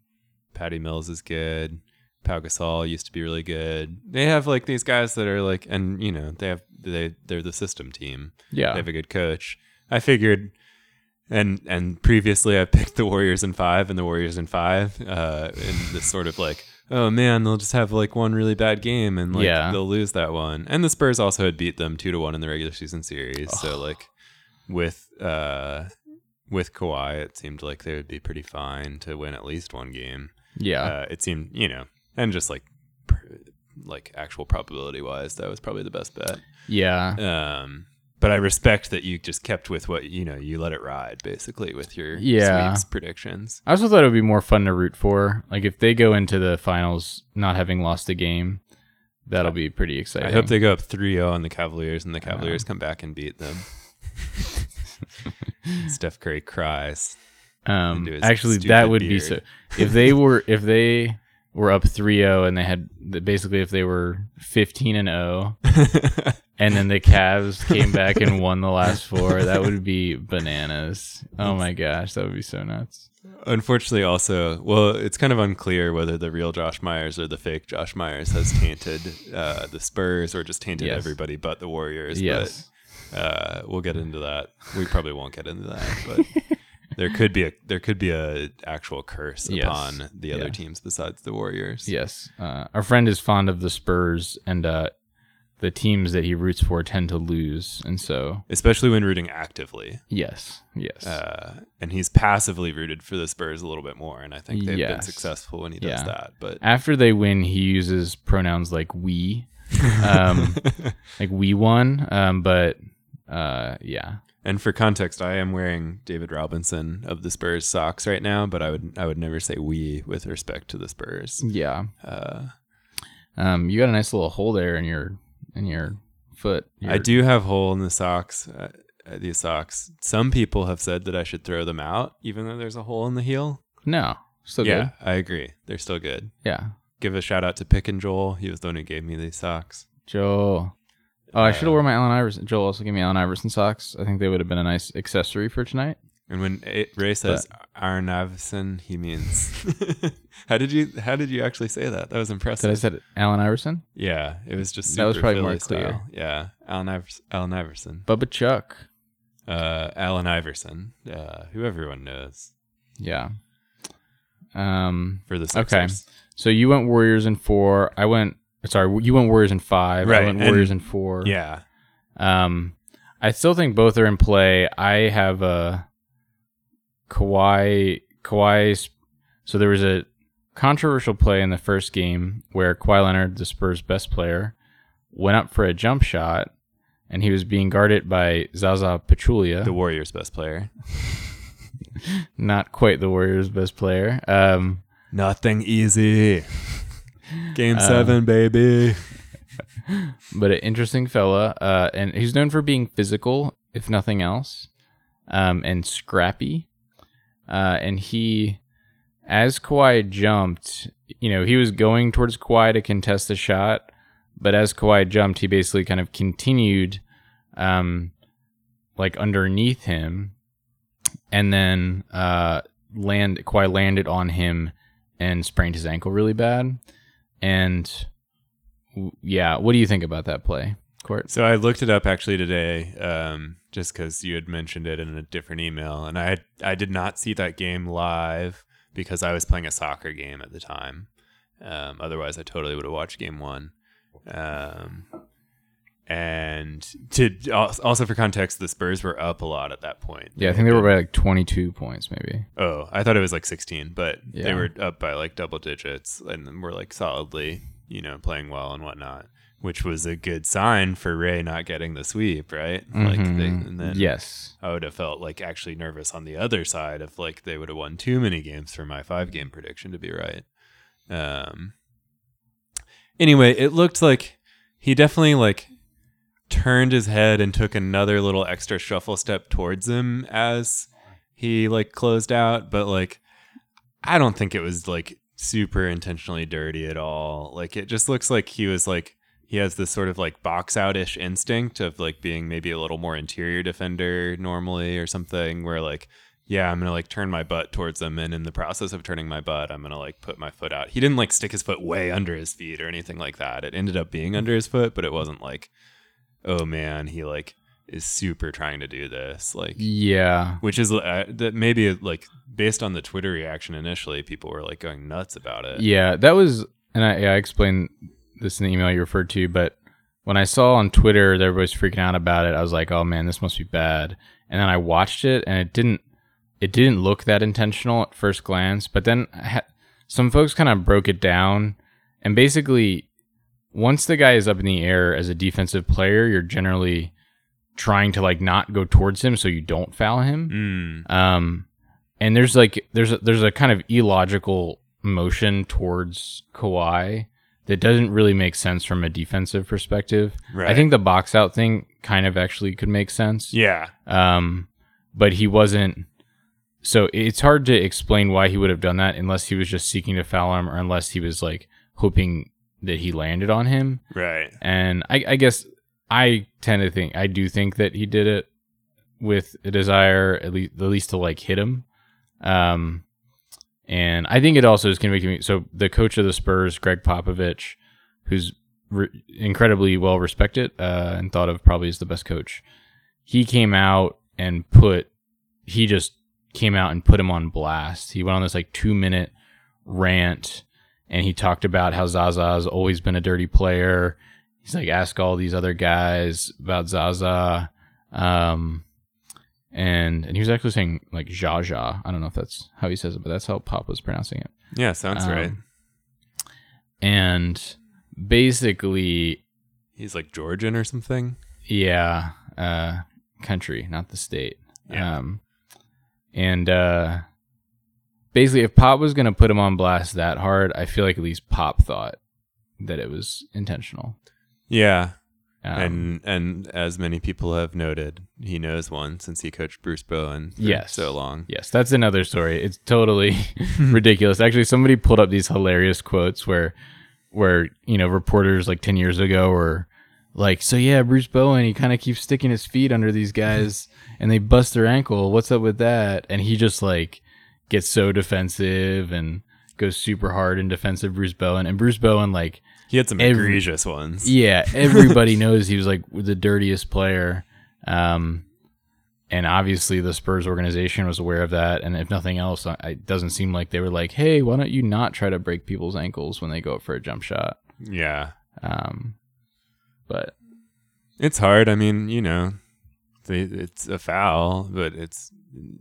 Patty Mills is good. Pau Gasol used to be really good. They have like these guys that are like, and you know, they have they they're the system team. Yeah. They have a good coach. I figured, and and previously I picked the Warriors in five and the Warriors in five. Uh, in this sort of like, oh man, they'll just have like one really bad game and like Yeah. they'll lose that one. And the Spurs also had beat them two to one in the regular season series. So like, with uh, with Kawhi, it seemed like they would be pretty fine to win at least one game. yeah. Uh, it seemed, you know, and just like. pr- Like actual probability wise, that was probably the best bet. yeah. Um, but I respect that you just kept with what you know. You let it ride, basically, with your Yeah. predictions. I also thought it would be more fun to root for. Like if they go into the finals not having lost a game, that'll be pretty exciting. I hope they go up 3-0 on the Cavaliers, and the Cavaliers come back and beat them. Steph Curry cries. Um, actually, that would be so. If they were, if they were up 3-0 and they had basically, if they were fifteen and zero, and then the Cavs came back and won the last four, that would be bananas. Oh my gosh, that would be so nuts. Unfortunately, also, well, it's kind of unclear whether the real Josh Myers or the fake Josh Myers has tainted uh, the Spurs or just tainted Yes. everybody but the Warriors. Yes. Uh, we'll get into that. We probably won't get into that, but there could be a there could be a actual curse Yes. upon the other Yeah. teams besides the Warriors. Yes. Uh, our friend is fond of the Spurs, and uh, the teams that he roots for tend to lose, and so especially when rooting actively. yes, yes, Uh, and he's passively rooted for the Spurs a little bit more, and I think they've been successful when he does Yeah. that. But after they win, he uses pronouns like we, um, like we won. Um, but uh, yeah, and for context, I am wearing David Robinson of the Spurs socks right now, but I would I would never say we with respect to the Spurs. yeah. Uh, Um, you got a nice little hole there in your in your foot. I do have hole in the socks. Uh, uh, these socks. Some people have said that I should throw them out, even though there's a hole in the heel. No, still yeah, good. I agree. They're still good. Yeah, Give a shout out to Pick and Joel. He was the one who gave me these socks. Joel. Oh, I should have worn my Allen Iverson. Joel also gave me Allen Iverson socks. I think they would have been a nice accessory for tonight. And when A- Ray says Arn Iverson, he means. how did you How did you actually say that? That was impressive. Did I said Allen Iverson? yeah, it was just That was probably Philly more clear. style. Yeah, Allen Iverson. Allen Iverson. Bubba Chuck. Uh, Allen Iverson. Uh, who everyone knows Yeah. Um. for the Okay. So you went Warriors in four. I went. Sorry, you went Warriors in five. Right, I went and- Warriors in four. Yeah. Um, I still think both are in play. I have a Kawhi. Kawhi's. So there was a controversial play in the first game where Kawhi Leonard, the Spurs' best player, went up for a jump shot, and he was being guarded by Zaza Pachulia. The Warriors' best player. not quite the Warriors' best player. Um, Nothing easy. Game Uh, seven, baby. but an interesting fella, uh, and he's known for being physical, if nothing else, um, and scrappy. Uh, and he, as Kawhi jumped, you know, he was going towards Kawhi to contest the shot, but as Kawhi jumped, he basically kind of continued, um, like underneath him, and then uh, land Kawhi landed on him and sprained his ankle really bad, and yeah, what do you think about that play, Court? So I looked it up actually today, um, just because you had mentioned it in a different email, and I I did not see that game live because I was playing a soccer game at the time. Um, otherwise, I totally would have watched game one. Um, and to also for context, the Spurs were up a lot at that point. Yeah, I think they were by like 22 points, maybe. Oh, I thought it was like 16, but they were up by like double digits and were like solidly, you know, playing well and whatnot, which was a good sign for Ray not getting the sweep, right? Like, they, and then yes. I would have felt like actually nervous on the other side if like they would have won too many games for my five game prediction to be right. Um. Anyway, it looked like he definitely like turned his head and took another little extra shuffle step towards him as he like closed out, but like I don't think it was like super intentionally dirty at all. Like it just looks like he was like he has this sort of like box out ish instinct of like being maybe a little more interior defender normally or something where like yeah i'm gonna like turn my butt towards them and in the process of turning my butt i'm gonna like put my foot out he didn't like stick his foot way under his feet or anything like that it ended up being under his foot but it wasn't like oh man he like is super trying to do this like Yeah. which is uh, that maybe like based on the twitter reaction initially people were like going nuts about it Yeah, that was, and I, I explained this in the email you referred to, but when I saw on Twitter that everybody's freaking out about it, I was like, oh man, this must be bad. And then I watched it, and it didn't, it didn't look that intentional at first glance. But then ha- some folks kind of broke it down, and basically, once the guy is up in the air as a defensive player, you're generally trying to like not go towards him so you don't foul him. mm, Um, and there's like there's a, there's a kind of illogical motion towards Kawhi that doesn't really make sense from a defensive perspective. right I think the box out thing kind of actually could make sense. yeah Um, but he wasn't. So it's hard to explain why he would have done that unless he was just seeking to foul him or unless he was like hoping that he landed on him. right And I, I guess I tend to think I do think that he did it with a desire at least at least to like hit him. Um, and I think it also is convicting me. So the coach of the Spurs, Gregg Popovich, who's re- incredibly well respected uh, and thought of probably as the best coach, he came out and put he just came out and put him on blast. He went on this like two minute rant and he talked about how Zaza has always been a dirty player. he's like ask all these other guys about Zaza, um, and and he was actually saying like Jaja. I don't know if that's how he says it, but that's how Pop was pronouncing it. Yeah, sounds Um, right. And basically, He's like Georgian or something. yeah, uh, country, not the state. Yeah. Um, and uh, basically, if Pop was going to put him on blast that hard, I feel like at least Pop thought that it was intentional. Yeah, Um, and and as many people have noted, he knows one since he coached Bruce Bowen for Yes. so long. Yes, that's another story. It's totally ridiculous. Actually, somebody pulled up these hilarious quotes where, where you know, reporters like ten years ago were like, "So yeah, Bruce Bowen, he kind of keeps sticking his feet under these guys, and they bust their ankle. What's up with that?" And he just like gets so defensive and goes super hard in defensive Bruce Bowen. And Bruce Bowen, like, He had some Every- egregious ones. yeah, everybody knows he was like the dirtiest player. Um, and obviously the Spurs organization was aware of that. And if nothing else, it doesn't seem like they were like, "Hey, why don't you not try to break people's ankles when they go up for a jump shot?" Yeah. Um, but It's hard. I mean, you know, they, it's a foul, but it's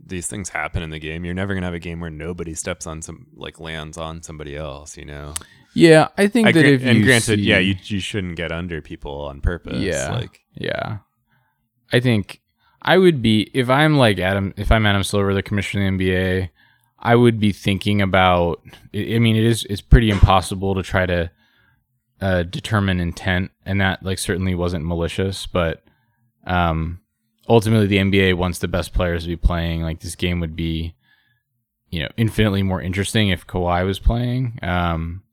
these things happen in the game. You're never gonna have a game where nobody steps on some like lands on somebody else. You know. yeah, I think I that gra- if and granted, see- yeah, you you shouldn't get under people on purpose. Yeah. Like Yeah. I think I would be if I'm like Adam if I'm Adam Silver, the commissioner of the NBA, I would be thinking about I I mean it is it's pretty impossible to try to uh, determine intent and that like certainly wasn't malicious, but um ultimately the NBA wants the best players to be playing. Like this game would be you know, infinitely more interesting if Kawhi was playing. Um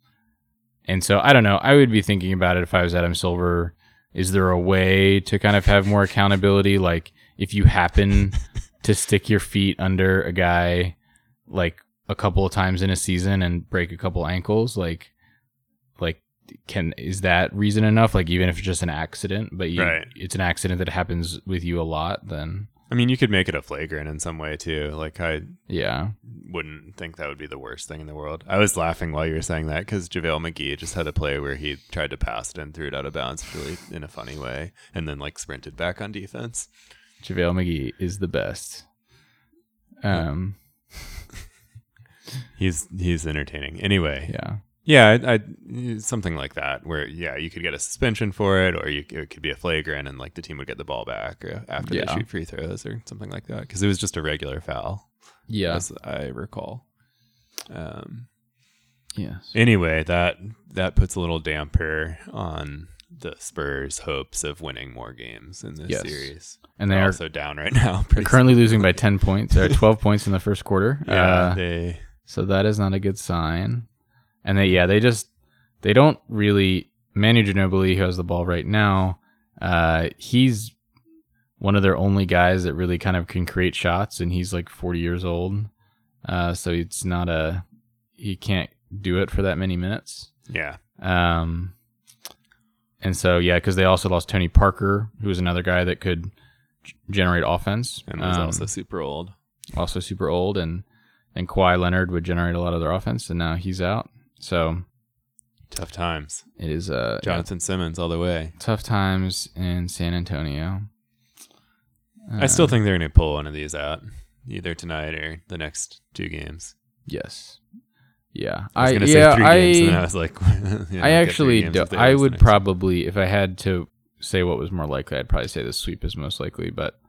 and so I don't know. I would be thinking about it if I was Adam Silver is there a way to kind of have more accountability like if you happen to stick your feet under a guy like a couple of times in a season and break a couple ankles like like can is that reason enough like even if it's just an accident but you, Right. it's an accident that happens with you a lot then I mean, you could make it a flagrant in some way too. Like I yeah wouldn't think that would be the worst thing in the world. I was laughing while you were saying that because JaVale McGee just had a play where he tried to pass it and threw it out of bounds really in a funny way, and then like sprinted back on defense. JaVale McGee is the best um He's he's entertaining. Anyway, yeah yeah, I, I something like that where yeah you could get a suspension for it, or you it could be a flagrant and like the team would get the ball back after Yeah. they shoot free throws or something like that because it was just a regular foul yeah as I recall. Um, yes anyway, that that puts a little damper on the Spurs' hopes of winning more games in this Yes. series. and They're they're also down right now. they're currently losing by 10 points or 12 points in the first quarter Yeah, uh, they So that is not a good sign. And they yeah, they just they don't really Manu Ginobili, who has the ball right now, uh, he's one of their only guys that really kind of can create shots and he's like forty years old. Uh, so it's not a he can't do it for that many minutes. yeah Um, and so yeah, because they also lost Tony Parker, who was another guy that could g- generate offense, and was Um, also super old. also super old, and and Kawhi Leonard would generate a lot of their offense, and now he's out. So Tough times. it is uh, Jonathan Simmons all the way. tough times in San Antonio. I still Uh, think they're going to pull one of these out either tonight or the next two games. yes, yeah. I was I going to yeah say three I games, and then I was like, you know, I actually do, I would probably if I had to say what was more likely, I'd probably say the sweep is most likely, but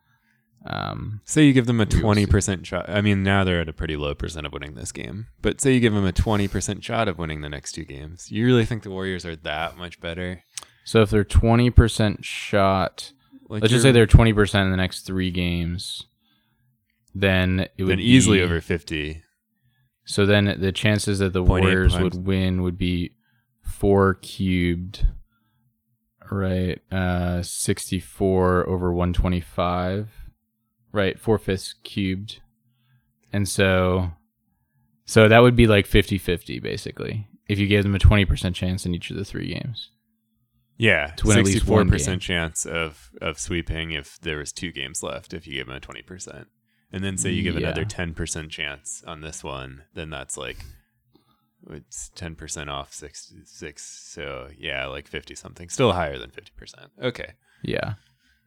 um, Say you give them a We will see. 20% shot. I mean, now they're at a pretty low percent of winning this game. But say you give them a 20% shot of winning the next two games. You really think the Warriors are that much better? so if they're twenty percent shot, Like let's just say they're twenty percent in the next three games, then it would then easily be- over 50. So then the chances that the Warriors times. would win would be four cubed, right? Uh, 64 over 125, right? Four fifths cubed. And so, so that would be like 50 50 basically, if you gave them a 20% chance in each of the three games. Yeah, To win at least one 64% game. chance of, of sweeping if there was two games left if you give them a 20%. And then say you give Yeah. another 10% chance on this one, then that's like it's ten percent off six six. So yeah, like fifty something. Still higher than fifty percent. Okay. Yeah,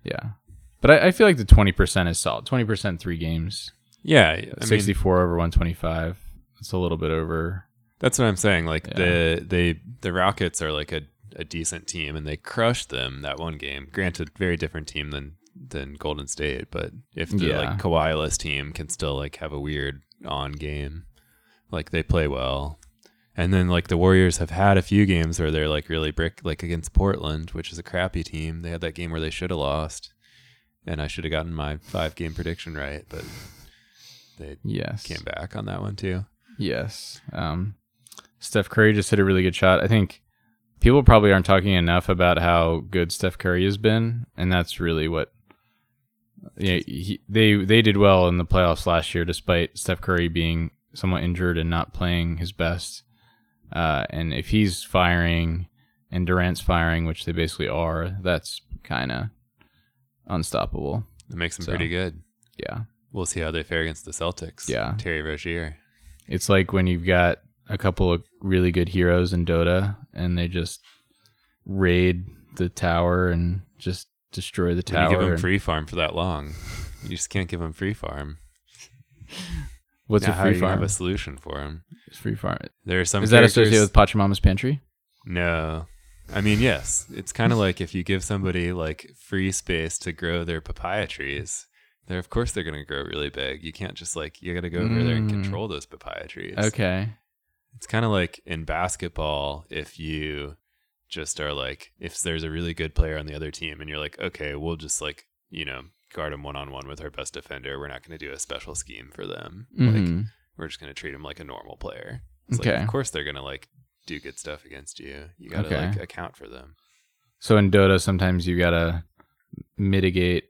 yeah. But I, I feel like the twenty percent is solid. Twenty percent three games. Yeah, I Sixty four over one twenty five. It's a little bit over. That's what I'm saying. Like Yeah. the they the Rockets are like a, a decent team, and they crushed them that one game. Granted, very different team than than Golden State, but if the Yeah. like Kawhi-less team can still like have a weird on game, like they play well. And then like the Warriors have had a few games where they're like really brick like against Portland, which is a crappy team. They had that game where they should have lost. And I should have gotten my five game prediction right, but they Yes. came back on that one too. Yes. Um, Steph Curry just hit a really good shot. I think people probably aren't talking enough about how good Steph Curry has been, and that's really what. Yeah, he, they they did well in the playoffs last year, despite Steph Curry being somewhat injured and not playing his best. Uh, and if he's firing and Durant's firing, which they basically are, that's kind of unstoppable. It makes them So. pretty good. Yeah. We'll see how they fare against the Celtics. Yeah. Terry Rozier. It's like when you've got a couple of really good heroes in Dota and they just raid the tower and just destroy the When tower. you give them and- free farm for that long, you just can't give them free farm. What's Now, a how free are you farm? have a solution for them? It's free farm. There are some. Is that associated with Pachamama's pantry? No. I mean, yes. It's kind of like if you give somebody like free space to grow their papaya trees, they're of course they're going to grow really big. You can't just like you got to go over there and Mm. control those papaya trees. Okay. It's kind of like in basketball if you just are like if there's a really good player on the other team and you're like, "Okay, we'll just like, you know, guard him one on one with our best defender. We're not going to do a special scheme for them. Like Mhm. we're just going to treat him like a normal player." It's like, Okay. of course they're going to like do good stuff against you. You got to Okay. like account for them. So in Dota, sometimes you gotta mitigate.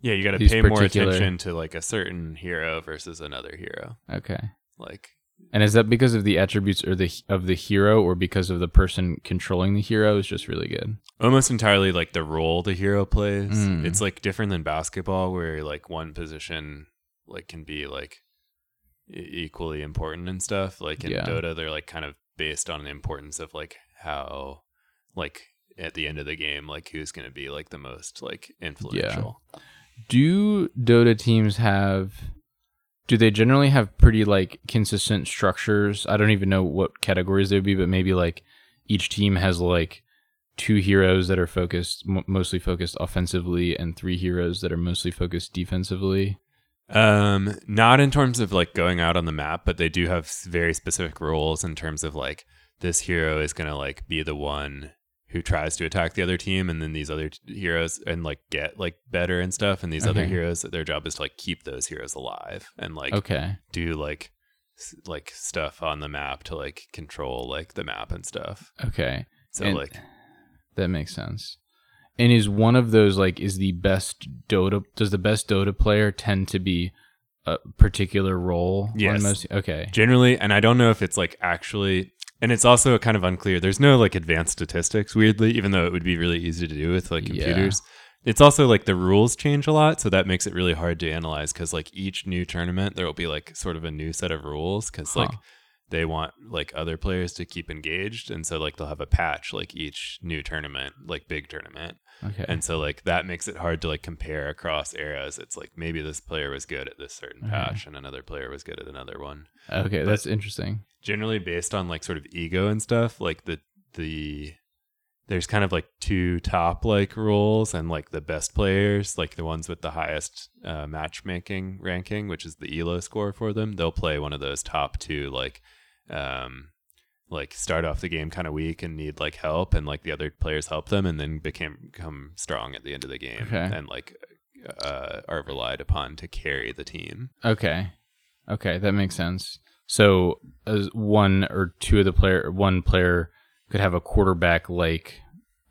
Yeah, you got to These pay more attention to like a certain hero versus another hero. Okay. Like And is that because of the attributes or the of the hero, or because of the person controlling the hero is just really good? almost entirely like the role the hero plays. Mm. It's like different than basketball where like one position like can be like e- equally important and stuff. Like in Yeah. Dota they're like kind of based on the importance of like how like at the end of the game like who's going to be like the most like influential. Do Dota teams have do they generally have pretty like consistent structures? I don't even know what categories they'd be, but maybe like each team has like two heroes that are focused m- mostly focused offensively and three heroes that are mostly focused defensively. Um, not in terms of like going out on the map, but they do have very specific rules in terms of like this hero is gonna like be the one who tries to attack the other team, and then these other t- heroes and like get like better and stuff, and these other Okay. heroes, their job is to like keep those heroes alive and like Okay. do like s- like stuff on the map to like control like the map and stuff. Okay. So And- like That makes sense. And is one of those like is the best Dota does the best Dota player tend to be a particular role Yes. most okay. generally and i don't know if it's like actually and it's also kind of unclear there's no like advanced statistics weirdly even though it would be really easy to do with like Yeah. computers it's also like the rules change a lot so that makes it really hard to analyze because like each new tournament there will be like sort of a new set of rules because like they want like other players to keep engaged and so like they'll have a patch like each new tournament like big tournament Okay. and so like that makes it hard to like compare across eras it's like maybe this player was good at this certain Okay. patch and another player was good at another one okay, that's interesting. generally based on like sort of ego and stuff like the the there's kind of like two top like roles and like the best players like the ones with the highest uh, matchmaking ranking which is the elo score for them they'll play one of those top two like um like start off the game kind of weak and need like help and like the other players help them and then became become strong at the end of the game Okay. and like uh are relied upon to carry the team Okay. Okay, that makes sense. So one or two of the player one player could have a quarterback like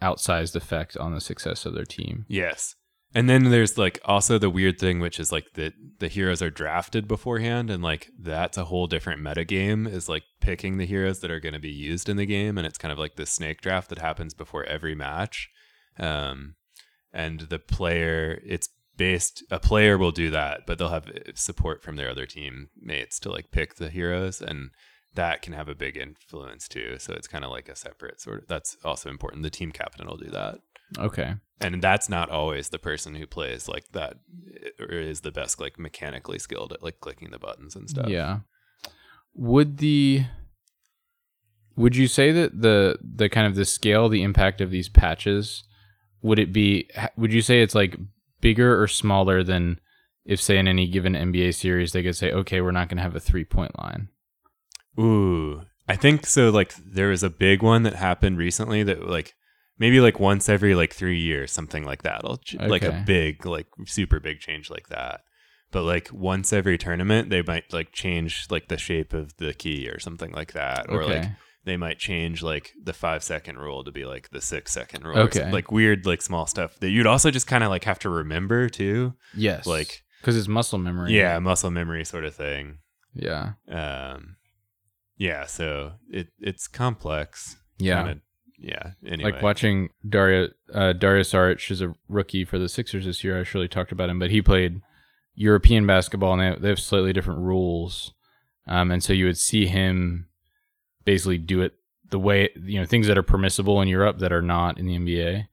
outsized effect on the success of their team. Yes. And then there's like also the weird thing, which is like that the heroes are drafted beforehand, and like that's a whole different meta game. Is like picking the heroes that are going to be used in the game, and it's kind of like this snake draft that happens before every match. Um, and the player, it's based. A player will do that, but they'll have uh, support from their other team mates to like pick the heroes, and that can have a big influence too. So it's kind of like a separate sort of. That's also important. The team captain will do that, Okay. and that's not always the person who plays like that or is the best like mechanically skilled at like clicking the buttons and stuff. Yeah. Would the would you say that the the kind of the scale, the impact of these patches, would it be? Would you say it's like bigger or smaller than if, say, in any given NBA series, they could say, okay, we're not going to have a three point line. Ooh, I think so. Like there was a big one that happened recently that like maybe like once every like three years, something like that. It'll ch- Like a big, like super big change like that. But like once every tournament, they might like change like the shape of the key or something like that, or Okay. like they might change like the five second rule to be like the six second rule. Okay. like weird like small stuff that you'd also just kind of like have to remember too. Yes. Like because it's muscle memory. yeah, muscle memory sort of thing. Yeah. Um, yeah, so it it's complex. Yeah. Kinda- yeah. Anyway, Like watching Daria uh, Dario Saric is a rookie for the Sixers this year. I surely talked about him, but he played European basketball, and they have, they have slightly different rules. Um, and so you would see him basically do it the way you know things that are permissible in Europe that are not in the NBA,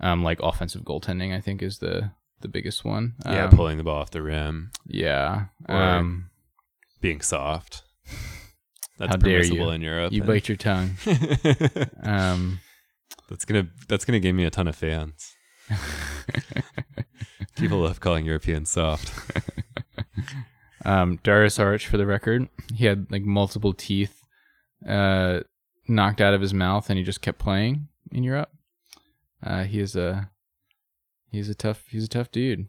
um, like offensive goaltending. I think is the the biggest one. yeah, Um, pulling the ball off the rim, Yeah. Um, being soft. That's How permissible in Europe. you and- bite your tongue. Um, that's gonna that's gonna give me a ton of fans. People love calling Europeans soft. Um, Dario Saric, for the record, he had like multiple teeth uh, knocked out of his mouth, and he just kept playing in Europe. Uh, he is a he's a tough he's a tough dude.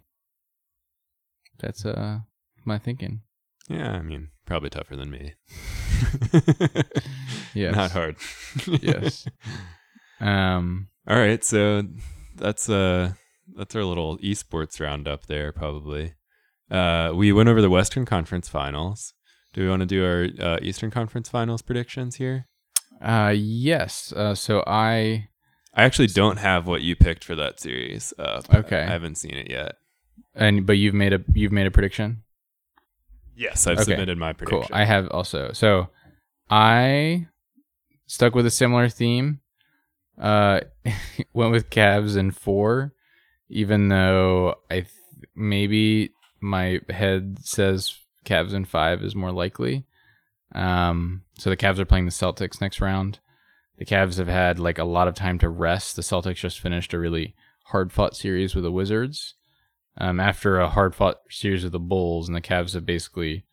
That's uh my thinking. Yeah, I mean, probably tougher than me. Yes. Not hard. Yes. Um. All right, so that's uh that's our little esports roundup there probably. Uh we went over the Western Conference Finals. Do we want to do our uh, Eastern Conference Finals predictions here? Uh. Yes. Uh. So I. I actually don't have what you picked for that series. Uh, Okay. I haven't seen it yet. And but you've made a you've made a prediction. Yes, I've Okay, submitted my prediction. Cool. I have also. So I stuck with a similar theme. Uh, went with Cavs in four, even though I th- maybe my head says Cavs in five is more likely. Um, so the Cavs are playing the Celtics next round. The Cavs have had like a lot of time to rest. The Celtics just finished a really hard fought series with the Wizards. Um, after a hard fought series with the Bulls, and the Cavs have basically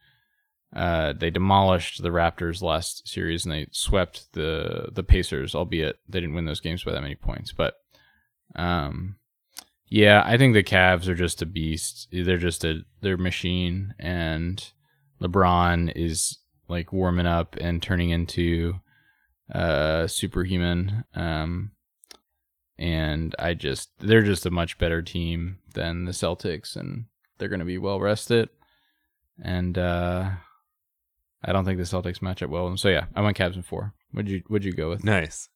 uh, they demolished the Raptors last series and they swept the the Pacers, albeit they didn't win those games by that many points. But um, yeah, I think the Cavs are just a beast. They're just a they're machine, and LeBron is like warming up and turning into uh superhuman. Um, and I just they're just a much better team than the Celtics, and they're going to be well rested. And uh, I don't think the Celtics match up well with them. So yeah, I went Cavs in four. What'd you What'd you go with? Nice.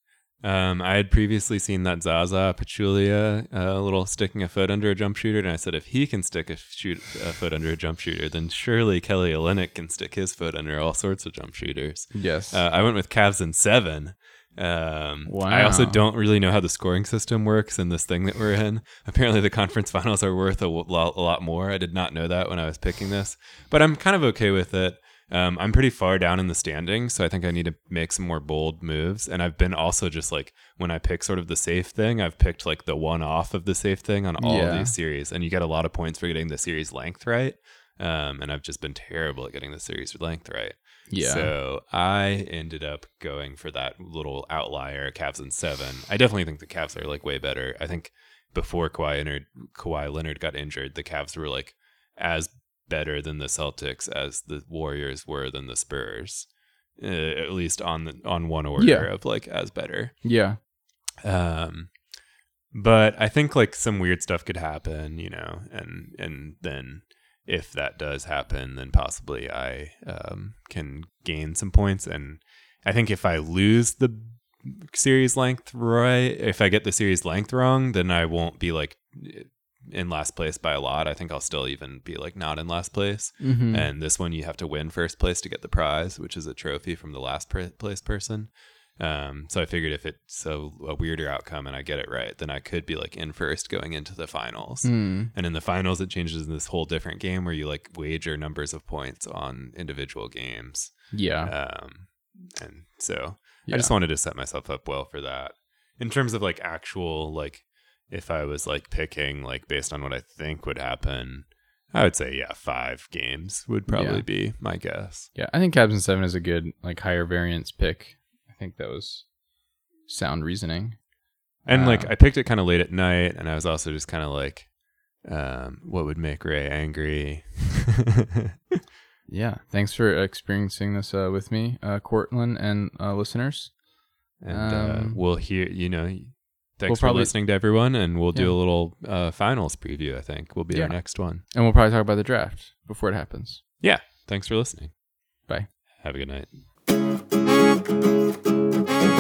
Um, I had previously seen that Zaza Pachulia uh, little sticking a foot under a jump shooter, and I said if he can stick a shoot a foot under a jump shooter, then surely Kelly Olynyk can stick his foot under all sorts of jump shooters. Yes. Uh, I went with Cavs in seven. Um, I also don't really know how the scoring system works in this thing that we're in. Apparently, the conference finals are worth a lot, a lot more. I did not know that when I was picking this, but I'm kind of okay with it. Um, I'm pretty far down in the standings, so I think I need to make some more bold moves. And I've been also just like when I pick sort of the safe thing, I've picked like the one off of the safe thing on all Yeah. of these series, and you get a lot of points for getting the series length right. Um, and I've just been terrible at getting the series length right. Yeah. So I ended up going for that little outlier, Cavs in seven. I definitely think the Cavs are like way better. I think before Kawhi Leonard, Kawhi Leonard got injured, the Cavs were like as better than the Celtics as the Warriors were than the Spurs. Uh, at least on the on one order Yeah. of like as better. yeah. Um, but I think like some weird stuff could happen, you know, and and then if that does happen, then possibly I um, can gain some points. And I think if I lose the series length right, if I get the series length wrong, then I won't be like in last place by a lot, I think I'll still even be like not in last place. Mm-hmm. And this one, you have to win first place to get the prize, which is a trophy from the last place person. Um, so I figured if it's a, a weirder outcome and I get it right, then I could be like in first going into the finals. Mm. And in the finals, it changes in this whole different game where you like wager numbers of points on individual games. Yeah. Um, and so yeah. I just wanted to set myself up well for that. In terms of like actual, like if I was like picking like based on what I think would happen, I would say yeah, five games would probably Yeah. be my guess. Yeah, I think Cavs and Seven is a good like higher variance pick. I think that was sound reasoning. And like Um, I picked it kind of late at night, and I was also just kind of like, um, what would make Ray angry? Yeah, thanks for experiencing this uh, with me, uh, Cortland and uh, listeners. and uh, Um, we'll hear, you know, thanks we'll for probably- listening to everyone, and we'll do a little uh, finals preview. I think will be Yeah. our next one. And we'll probably talk about the draft before it happens. Yeah, thanks for listening. Bye. Have a good night. thank you